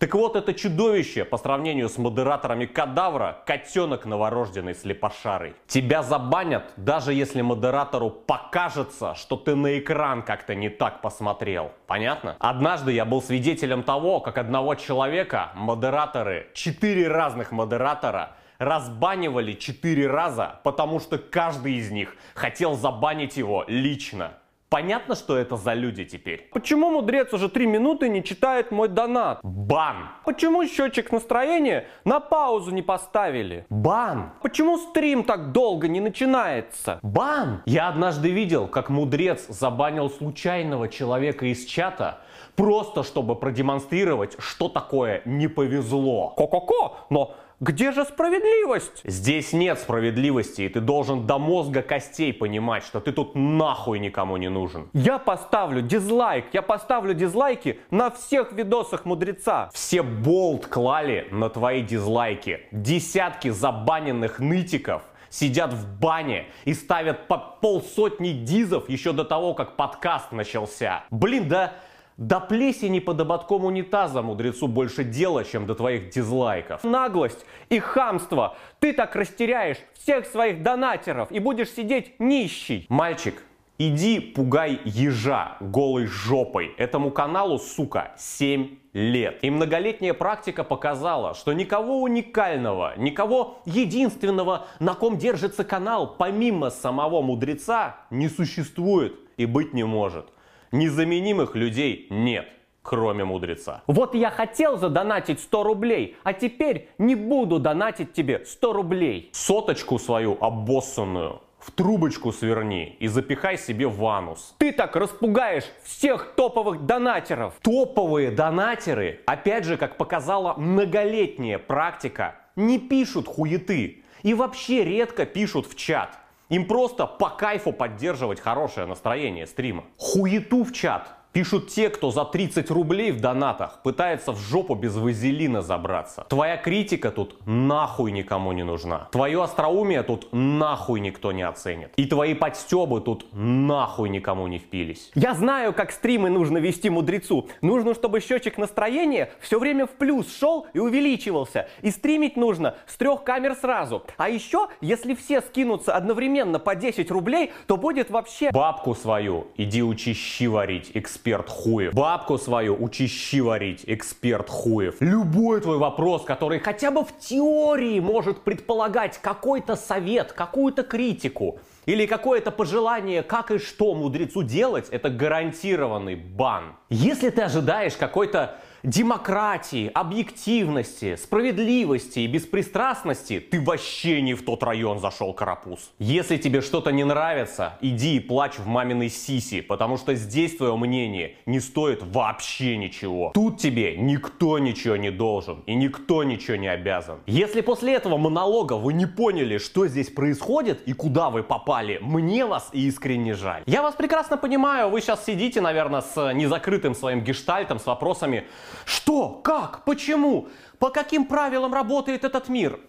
Так вот, это чудовище, по сравнению с модераторами кадавра, котенок новорожденный слепошарый. Тебя забанят, даже если модератору покажется, что ты на экран как-то не так посмотрел. Понятно? Однажды я был свидетелем того, как одного человека модераторы, четыре разных модератора, разбанивали четыре раза, потому что каждый из них хотел забанить его лично. Понятно, что это за люди теперь? Почему мудрец уже три минуты не читает мой донат? Бан! Почему счетчик настроения на паузу не поставили? Бан! Почему стрим так долго не начинается? Бан! Я однажды видел, как мудрец забанил случайного человека из чата, просто чтобы продемонстрировать, что такое не повезло. Ко-ко-ко! Но где же справедливость? Здесь нет справедливости, и ты должен до мозга костей понимать, что ты тут нахуй никому не нужен. Я поставлю дизлайк, я поставлю дизлайки на всех видосах мудреца. Все болт клали на твои дизлайки. Десятки забаненных нытиков сидят в бане и ставят по полсотни дизов еще до того, как подкаст начался. Блин, да до плесени под ободком унитаза мудрецу больше дела, чем до твоих дизлайков. Наглость и хамство. Ты так растеряешь всех своих донатеров и будешь сидеть нищий. Мальчик, иди пугай ежа голой жопой. Этому каналу, сука, 7 лет. И многолетняя практика показала, что никого уникального, никого единственного, на ком держится канал, помимо самого мудреца, не существует и быть не может. Незаменимых людей нет, кроме мудреца. Вот я хотел задонатить 100 рублей, а теперь не буду донатить тебе 100 рублей. Соточку свою обоссанную в трубочку сверни и запихай себе в анус. Ты так распугаешь всех топовых донатеров. Топовые донатеры, опять же, как показала многолетняя практика, не пишут хуеты и вообще редко пишут в чат. Им просто по кайфу поддерживать хорошее настроение стрима. Хуету в чат Пишут те, кто за 30 рублей в донатах пытается в жопу без вазелина забраться. Твоя критика тут нахуй никому не нужна. Твое остроумие тут нахуй никто не оценит. И твои подстебы тут нахуй никому не впились. Я знаю, как стримы нужно вести мудрецу. Нужно, чтобы счетчик настроения все время в плюс шел и увеличивался. И стримить нужно с трех камер сразу. А еще, если все скинутся одновременно по 10 рублей, то будет вообще... Бабку свою иди учи щи варить, эксперт хуев. Бабку свою учи щи варить, эксперт хуев. Любой твой вопрос, который хотя бы в теории может предполагать какой-то совет, какую-то критику, или какое-то пожелание, как и что мудрецу делать, это гарантированный бан. Если ты ожидаешь какой-то демократии, объективности, справедливости и беспристрастности, ты вообще не в тот район зашел, карапуз. Если тебе что-то не нравится, иди и плачь в маминой сиси, потому что здесь твое мнение не стоит вообще ничего. Тут тебе никто ничего не должен и никто ничего не обязан. Если после этого монолога вы не поняли, что здесь происходит и куда вы попали, мне вас искренне жаль. Я вас прекрасно понимаю, вы сейчас сидите, наверное, с незакрытым своим гештальтом, с вопросами, что? Как? Почему? По каким правилам работает этот мир?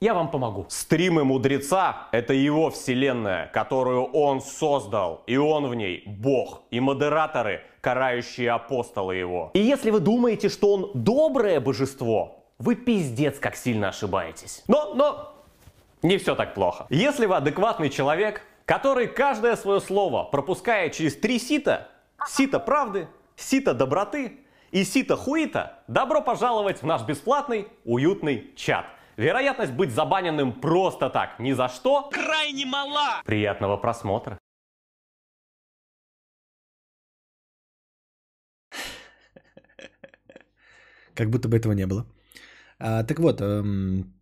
Я вам помогу. Стримы мудреца — это его вселенная, которую он создал. И он в ней бог. И модераторы — карающие апостолы его. И если вы думаете, что он доброе божество, вы пиздец как сильно ошибаетесь. Но, но, не все так плохо. Если вы адекватный человек, который каждое свое слово пропускает через три сита, сито правды, сито доброты, и сита хуита, добро пожаловать в наш бесплатный, уютный чат. Вероятность быть забаненным просто так, ни за что, крайне мала. Приятного просмотра. Как будто бы этого не было. А, так вот, эм,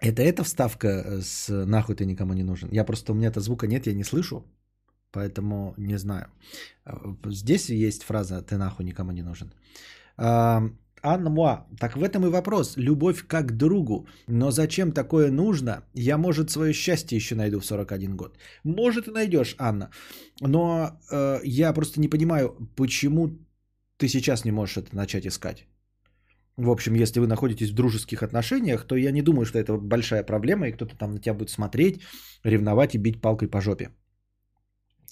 это эта вставка с «нахуй ты никому не нужен». Я просто, у меня это звука нет, я не слышу. Поэтому не знаю. Здесь есть фраза «ты нахуй никому не нужен». Анна Муа, так в этом и вопрос. Любовь как к другу. Но зачем такое нужно? Я, может, свое счастье еще найду в 41 год. Может, и найдешь, Анна. Но э, я просто не понимаю, почему ты сейчас не можешь это начать искать. В общем, если вы находитесь в дружеских отношениях, то я не думаю, что это большая проблема, и кто-то там на тебя будет смотреть, ревновать и бить палкой по жопе.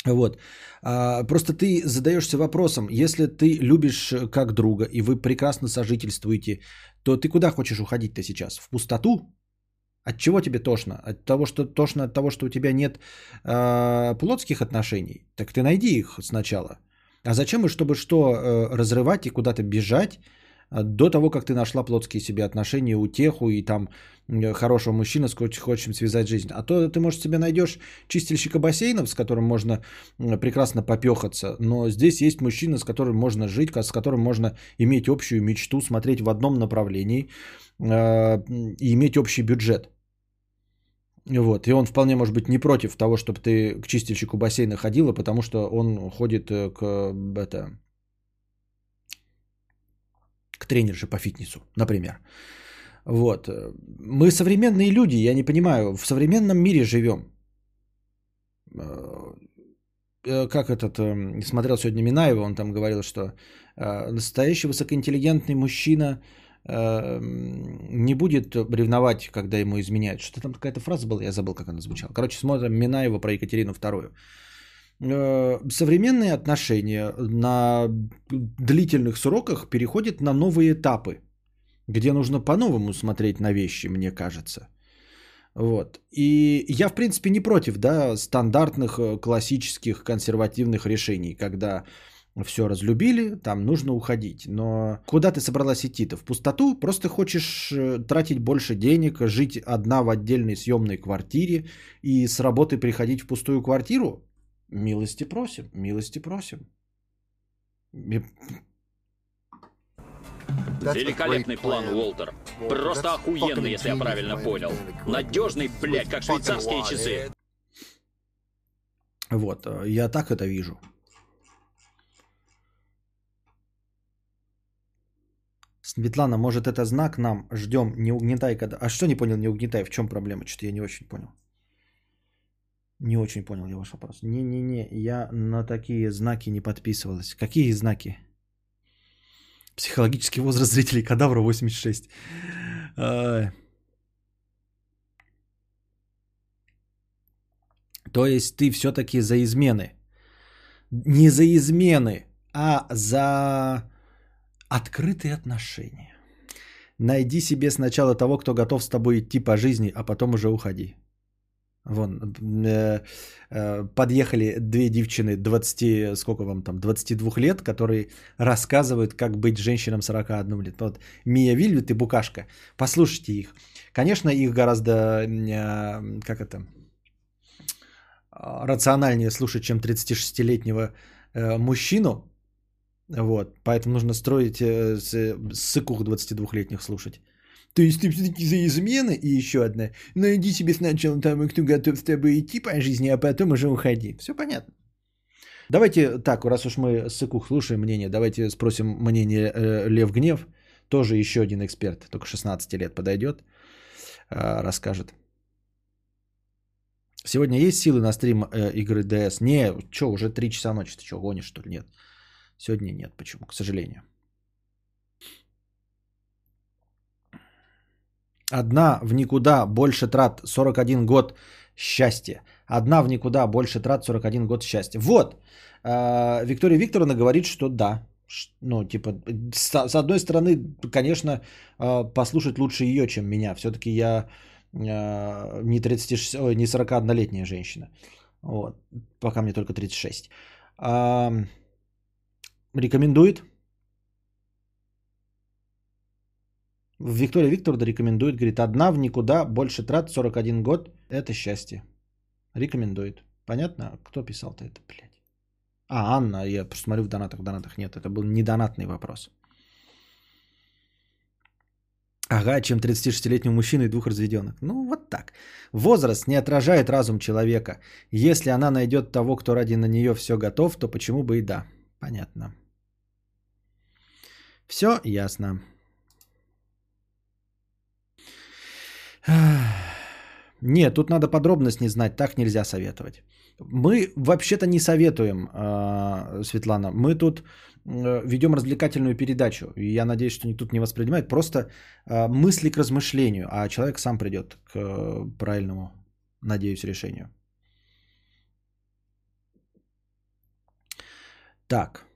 Вот. А, просто ты задаешься вопросом, если ты любишь как друга, и вы прекрасно сожительствуете, то ты куда хочешь уходить-то сейчас? В пустоту? От чего тебе тошно? От того, что тошно от того, что у тебя нет э, плотских отношений? Так ты найди их сначала. А зачем и чтобы что, э, разрывать и куда-то бежать э, до того, как ты нашла плотские себе отношения, утеху и там э, хорошего мужчину, с которым хочешь связать жизнь. А то ты, может, себе найдешь чистильщика бассейнов, с которым можно прекрасно попехаться, но здесь есть мужчина, с которым можно жить, с которым можно иметь общую мечту, смотреть в одном направлении и иметь общий бюджет. Вот. И он вполне может быть не против того, чтобы ты к чистильщику бассейна ходила, потому что он ходит э, к, это, к тренерше по фитнесу, например. Вот. Мы современные люди, я не понимаю, в современном мире живем. Э, э, как этот, смотрел сегодня Минаева, он там говорил, что настоящий высокоинтеллигентный мужчина – Эм, не будет ревновать, когда ему изменяют. Что там какая-то фраза была, я забыл, как она звучала. Короче, смотрим Минаева про Екатерину II. Э, современные отношения на длительных сроках переходят на новые этапы, где нужно по-новому смотреть на вещи, мне кажется. Вот. И я, в принципе, не против да, стандартных э, классических консервативных решений, когда все разлюбили, там нужно уходить. Но куда ты собралась идти-то? В пустоту? Просто хочешь э, тратить больше денег, жить одна в отдельной съемной квартире и с работы приходить в пустую квартиру? Милости просим, милости просим. Великолепный план, Уолтер. Просто охуенный, если я правильно понял. Надежный, блядь, как швейцарские часы. Вот, э, я так это вижу. Светлана, может это знак нам? Ждем, не угнетай. Когда... А что не понял, не угнетай? В чем проблема? Что-то я не очень понял. Не очень понял я ваш вопрос. Не-не-не, я на такие знаки не подписывалась. Какие знаки? Психологический возраст зрителей Кадавра 86. То есть ты все-таки за измены. Не за измены, а за Открытые отношения. Найди себе сначала того, кто готов с тобой идти по жизни, а потом уже уходи. Вон, э, э, подъехали две девчины 20, сколько вам там, 22 лет, которые рассказывают, как быть женщинам 41 лет. Вот Мия Вильвит и Букашка. Послушайте их. Конечно, их гораздо, э, как это, рациональнее слушать, чем 36-летнего э, мужчину, вот, поэтому нужно строить э, сыкух 22-летних слушать. То есть ты все-таки за измены и еще одна. Найди себе сначала там, кто готов с тобой идти по жизни, а потом уже уходи. Все понятно. Давайте так, раз уж мы сыкух слушаем мнение, давайте спросим мнение э, Лев Гнев. Тоже еще один эксперт, только 16 лет подойдет, э, расскажет. Сегодня есть силы на стрим э, игры DS? Не, что, уже 3 часа ночи, ты что, гонишь что ли? Нет. Сегодня нет. Почему? К сожалению. Одна в никуда больше трат 41 год счастья. Одна в никуда больше трат 41 год счастья. Вот. А, Виктория Викторовна говорит, что да. Ну, типа, с одной стороны, конечно, а, послушать лучше ее, чем меня. Все-таки я а, не, 36, ой, не 41-летняя женщина. Вот. Пока мне только 36. Рекомендует. Виктория Викторовна рекомендует, говорит, одна в никуда, больше трат, 41 год, это счастье. Рекомендует. Понятно? Кто писал-то это, блядь? А, Анна, я посмотрю в донатах, в донатах нет, это был не донатный вопрос. Ага, чем 36-летний мужчина и двух разведенных. Ну, вот так. Возраст не отражает разум человека. Если она найдет того, кто ради на нее все готов, то почему бы и да. Понятно. Все ясно. Нет, тут надо подробность не знать, так нельзя советовать. Мы вообще-то не советуем, э, Светлана. Мы тут э, ведем развлекательную передачу. И я надеюсь, что тут не воспринимают. Просто э, мысли к размышлению, а человек сам придет к э, правильному, надеюсь, решению. Так.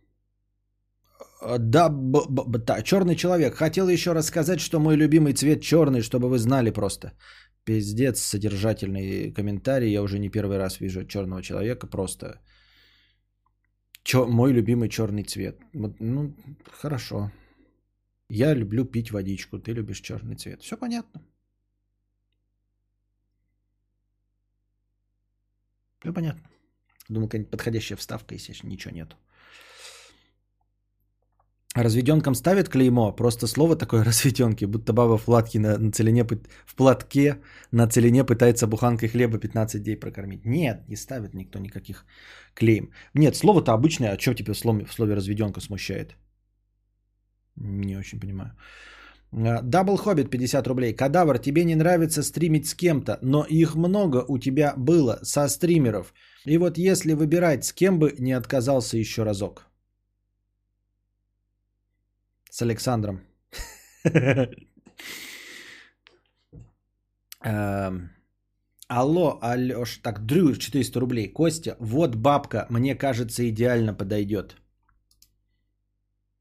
Э, Да, б- б- б- да, черный человек. Хотел еще рассказать, что мой любимый цвет черный, чтобы вы знали просто. Пиздец, содержательный комментарий. Я уже не первый раз вижу черного человека. Просто Чё, мой любимый черный цвет. Ну, хорошо. Я люблю пить водичку, ты любишь черный цвет. Все понятно. Все понятно. Думал, какая-нибудь подходящая вставка, естественно, ничего нету. Разведенкам ставят клеймо, просто слово такое (laughs) разведенки, будто баба в платке на, на целине, в платке на целине пытается буханкой хлеба 15 дней прокормить. Нет, не ставит никто никаких клейм. Нет, слово-то обычное, а что тебя в слове, в слове разведенка смущает? Не очень понимаю. Double Hobbit 50 рублей. Кадавр, тебе не нравится стримить с кем-то, но их много у тебя было со стримеров. И вот если выбирать, с кем бы не отказался еще разок. С Александром. Эм, Алло, Алеш. Так, Дрю, 400 рублей. Костя, вот бабка, мне кажется, идеально подойдет.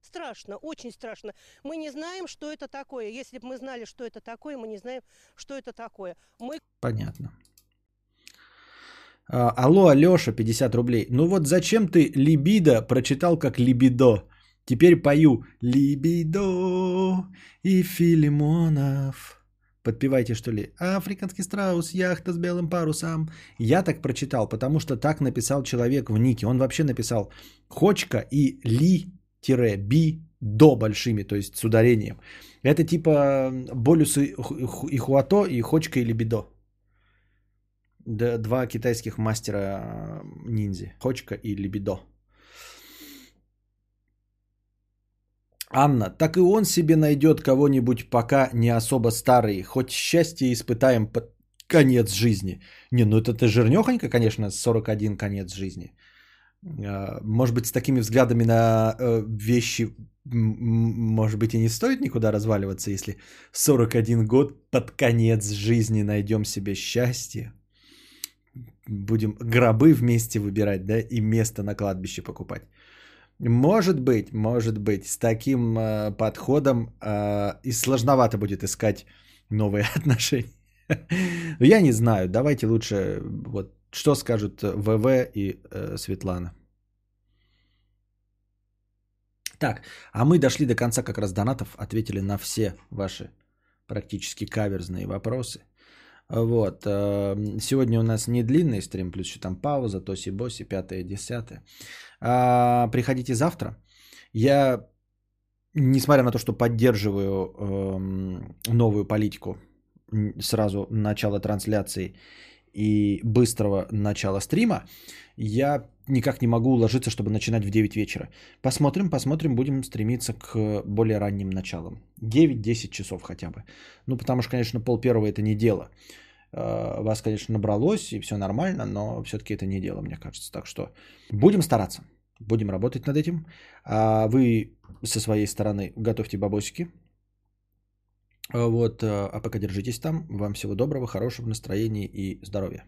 Страшно, очень страшно. Мы не знаем, что это такое. Если бы мы знали, что это такое, мы не знаем, что это такое. Мы Понятно. А, Алло, Алеша, 50 рублей. Ну вот зачем ты либидо прочитал как либидо? Теперь пою либидо и Филимонов. Подпевайте, что ли? Африканский страус, яхта с белым парусом. Я так прочитал, потому что так написал человек в нике. Он вообще написал хочка и ли-би до большими, то есть с ударением. Это типа болюс и ху- ху- и хуато и хочка и либидо. Два китайских мастера ниндзя. Хочка и Либидо. Анна, так и он себе найдет кого-нибудь пока не особо старый. Хоть счастье испытаем под конец жизни. Не, ну это ты жирнехонько, конечно, 41 конец жизни. А, Может быть, с такими взглядами на э, вещи, может быть, и не стоит никуда разваливаться, если 41 год под конец жизни найдем себе счастье будем гробы вместе выбирать, да, и место на кладбище покупать. Может быть, может быть, с таким э, подходом э, и сложновато будет искать новые (laughs) отношения. Но я не знаю, давайте лучше, вот, что скажут ВВ и э, Светлана. Так, а мы дошли до конца как раз донатов, ответили на все ваши практически каверзные вопросы. Вот. э, Сегодня у нас не длинный стрим, плюс еще там пауза, тоси-боси, пятое, десятое. А, Приходите завтра. Я, несмотря на то, что поддерживаю эм, новую политику, сразу начало трансляции и быстрого начала стрима, я никак не могу уложиться, чтобы начинать в 9 вечера. Посмотрим, посмотрим, будем стремиться к более ранним началам. 9-10 часов хотя бы. Ну, потому что, конечно, пол первого это не дело. Э, Вас, конечно, набралось и все нормально, но все-таки это не дело, мне кажется. Так что будем стараться, будем работать над этим. А вы со своей стороны готовьте бабосики. Вот, э, а пока держитесь там. Вам всего доброго, хорошего настроения и здоровья.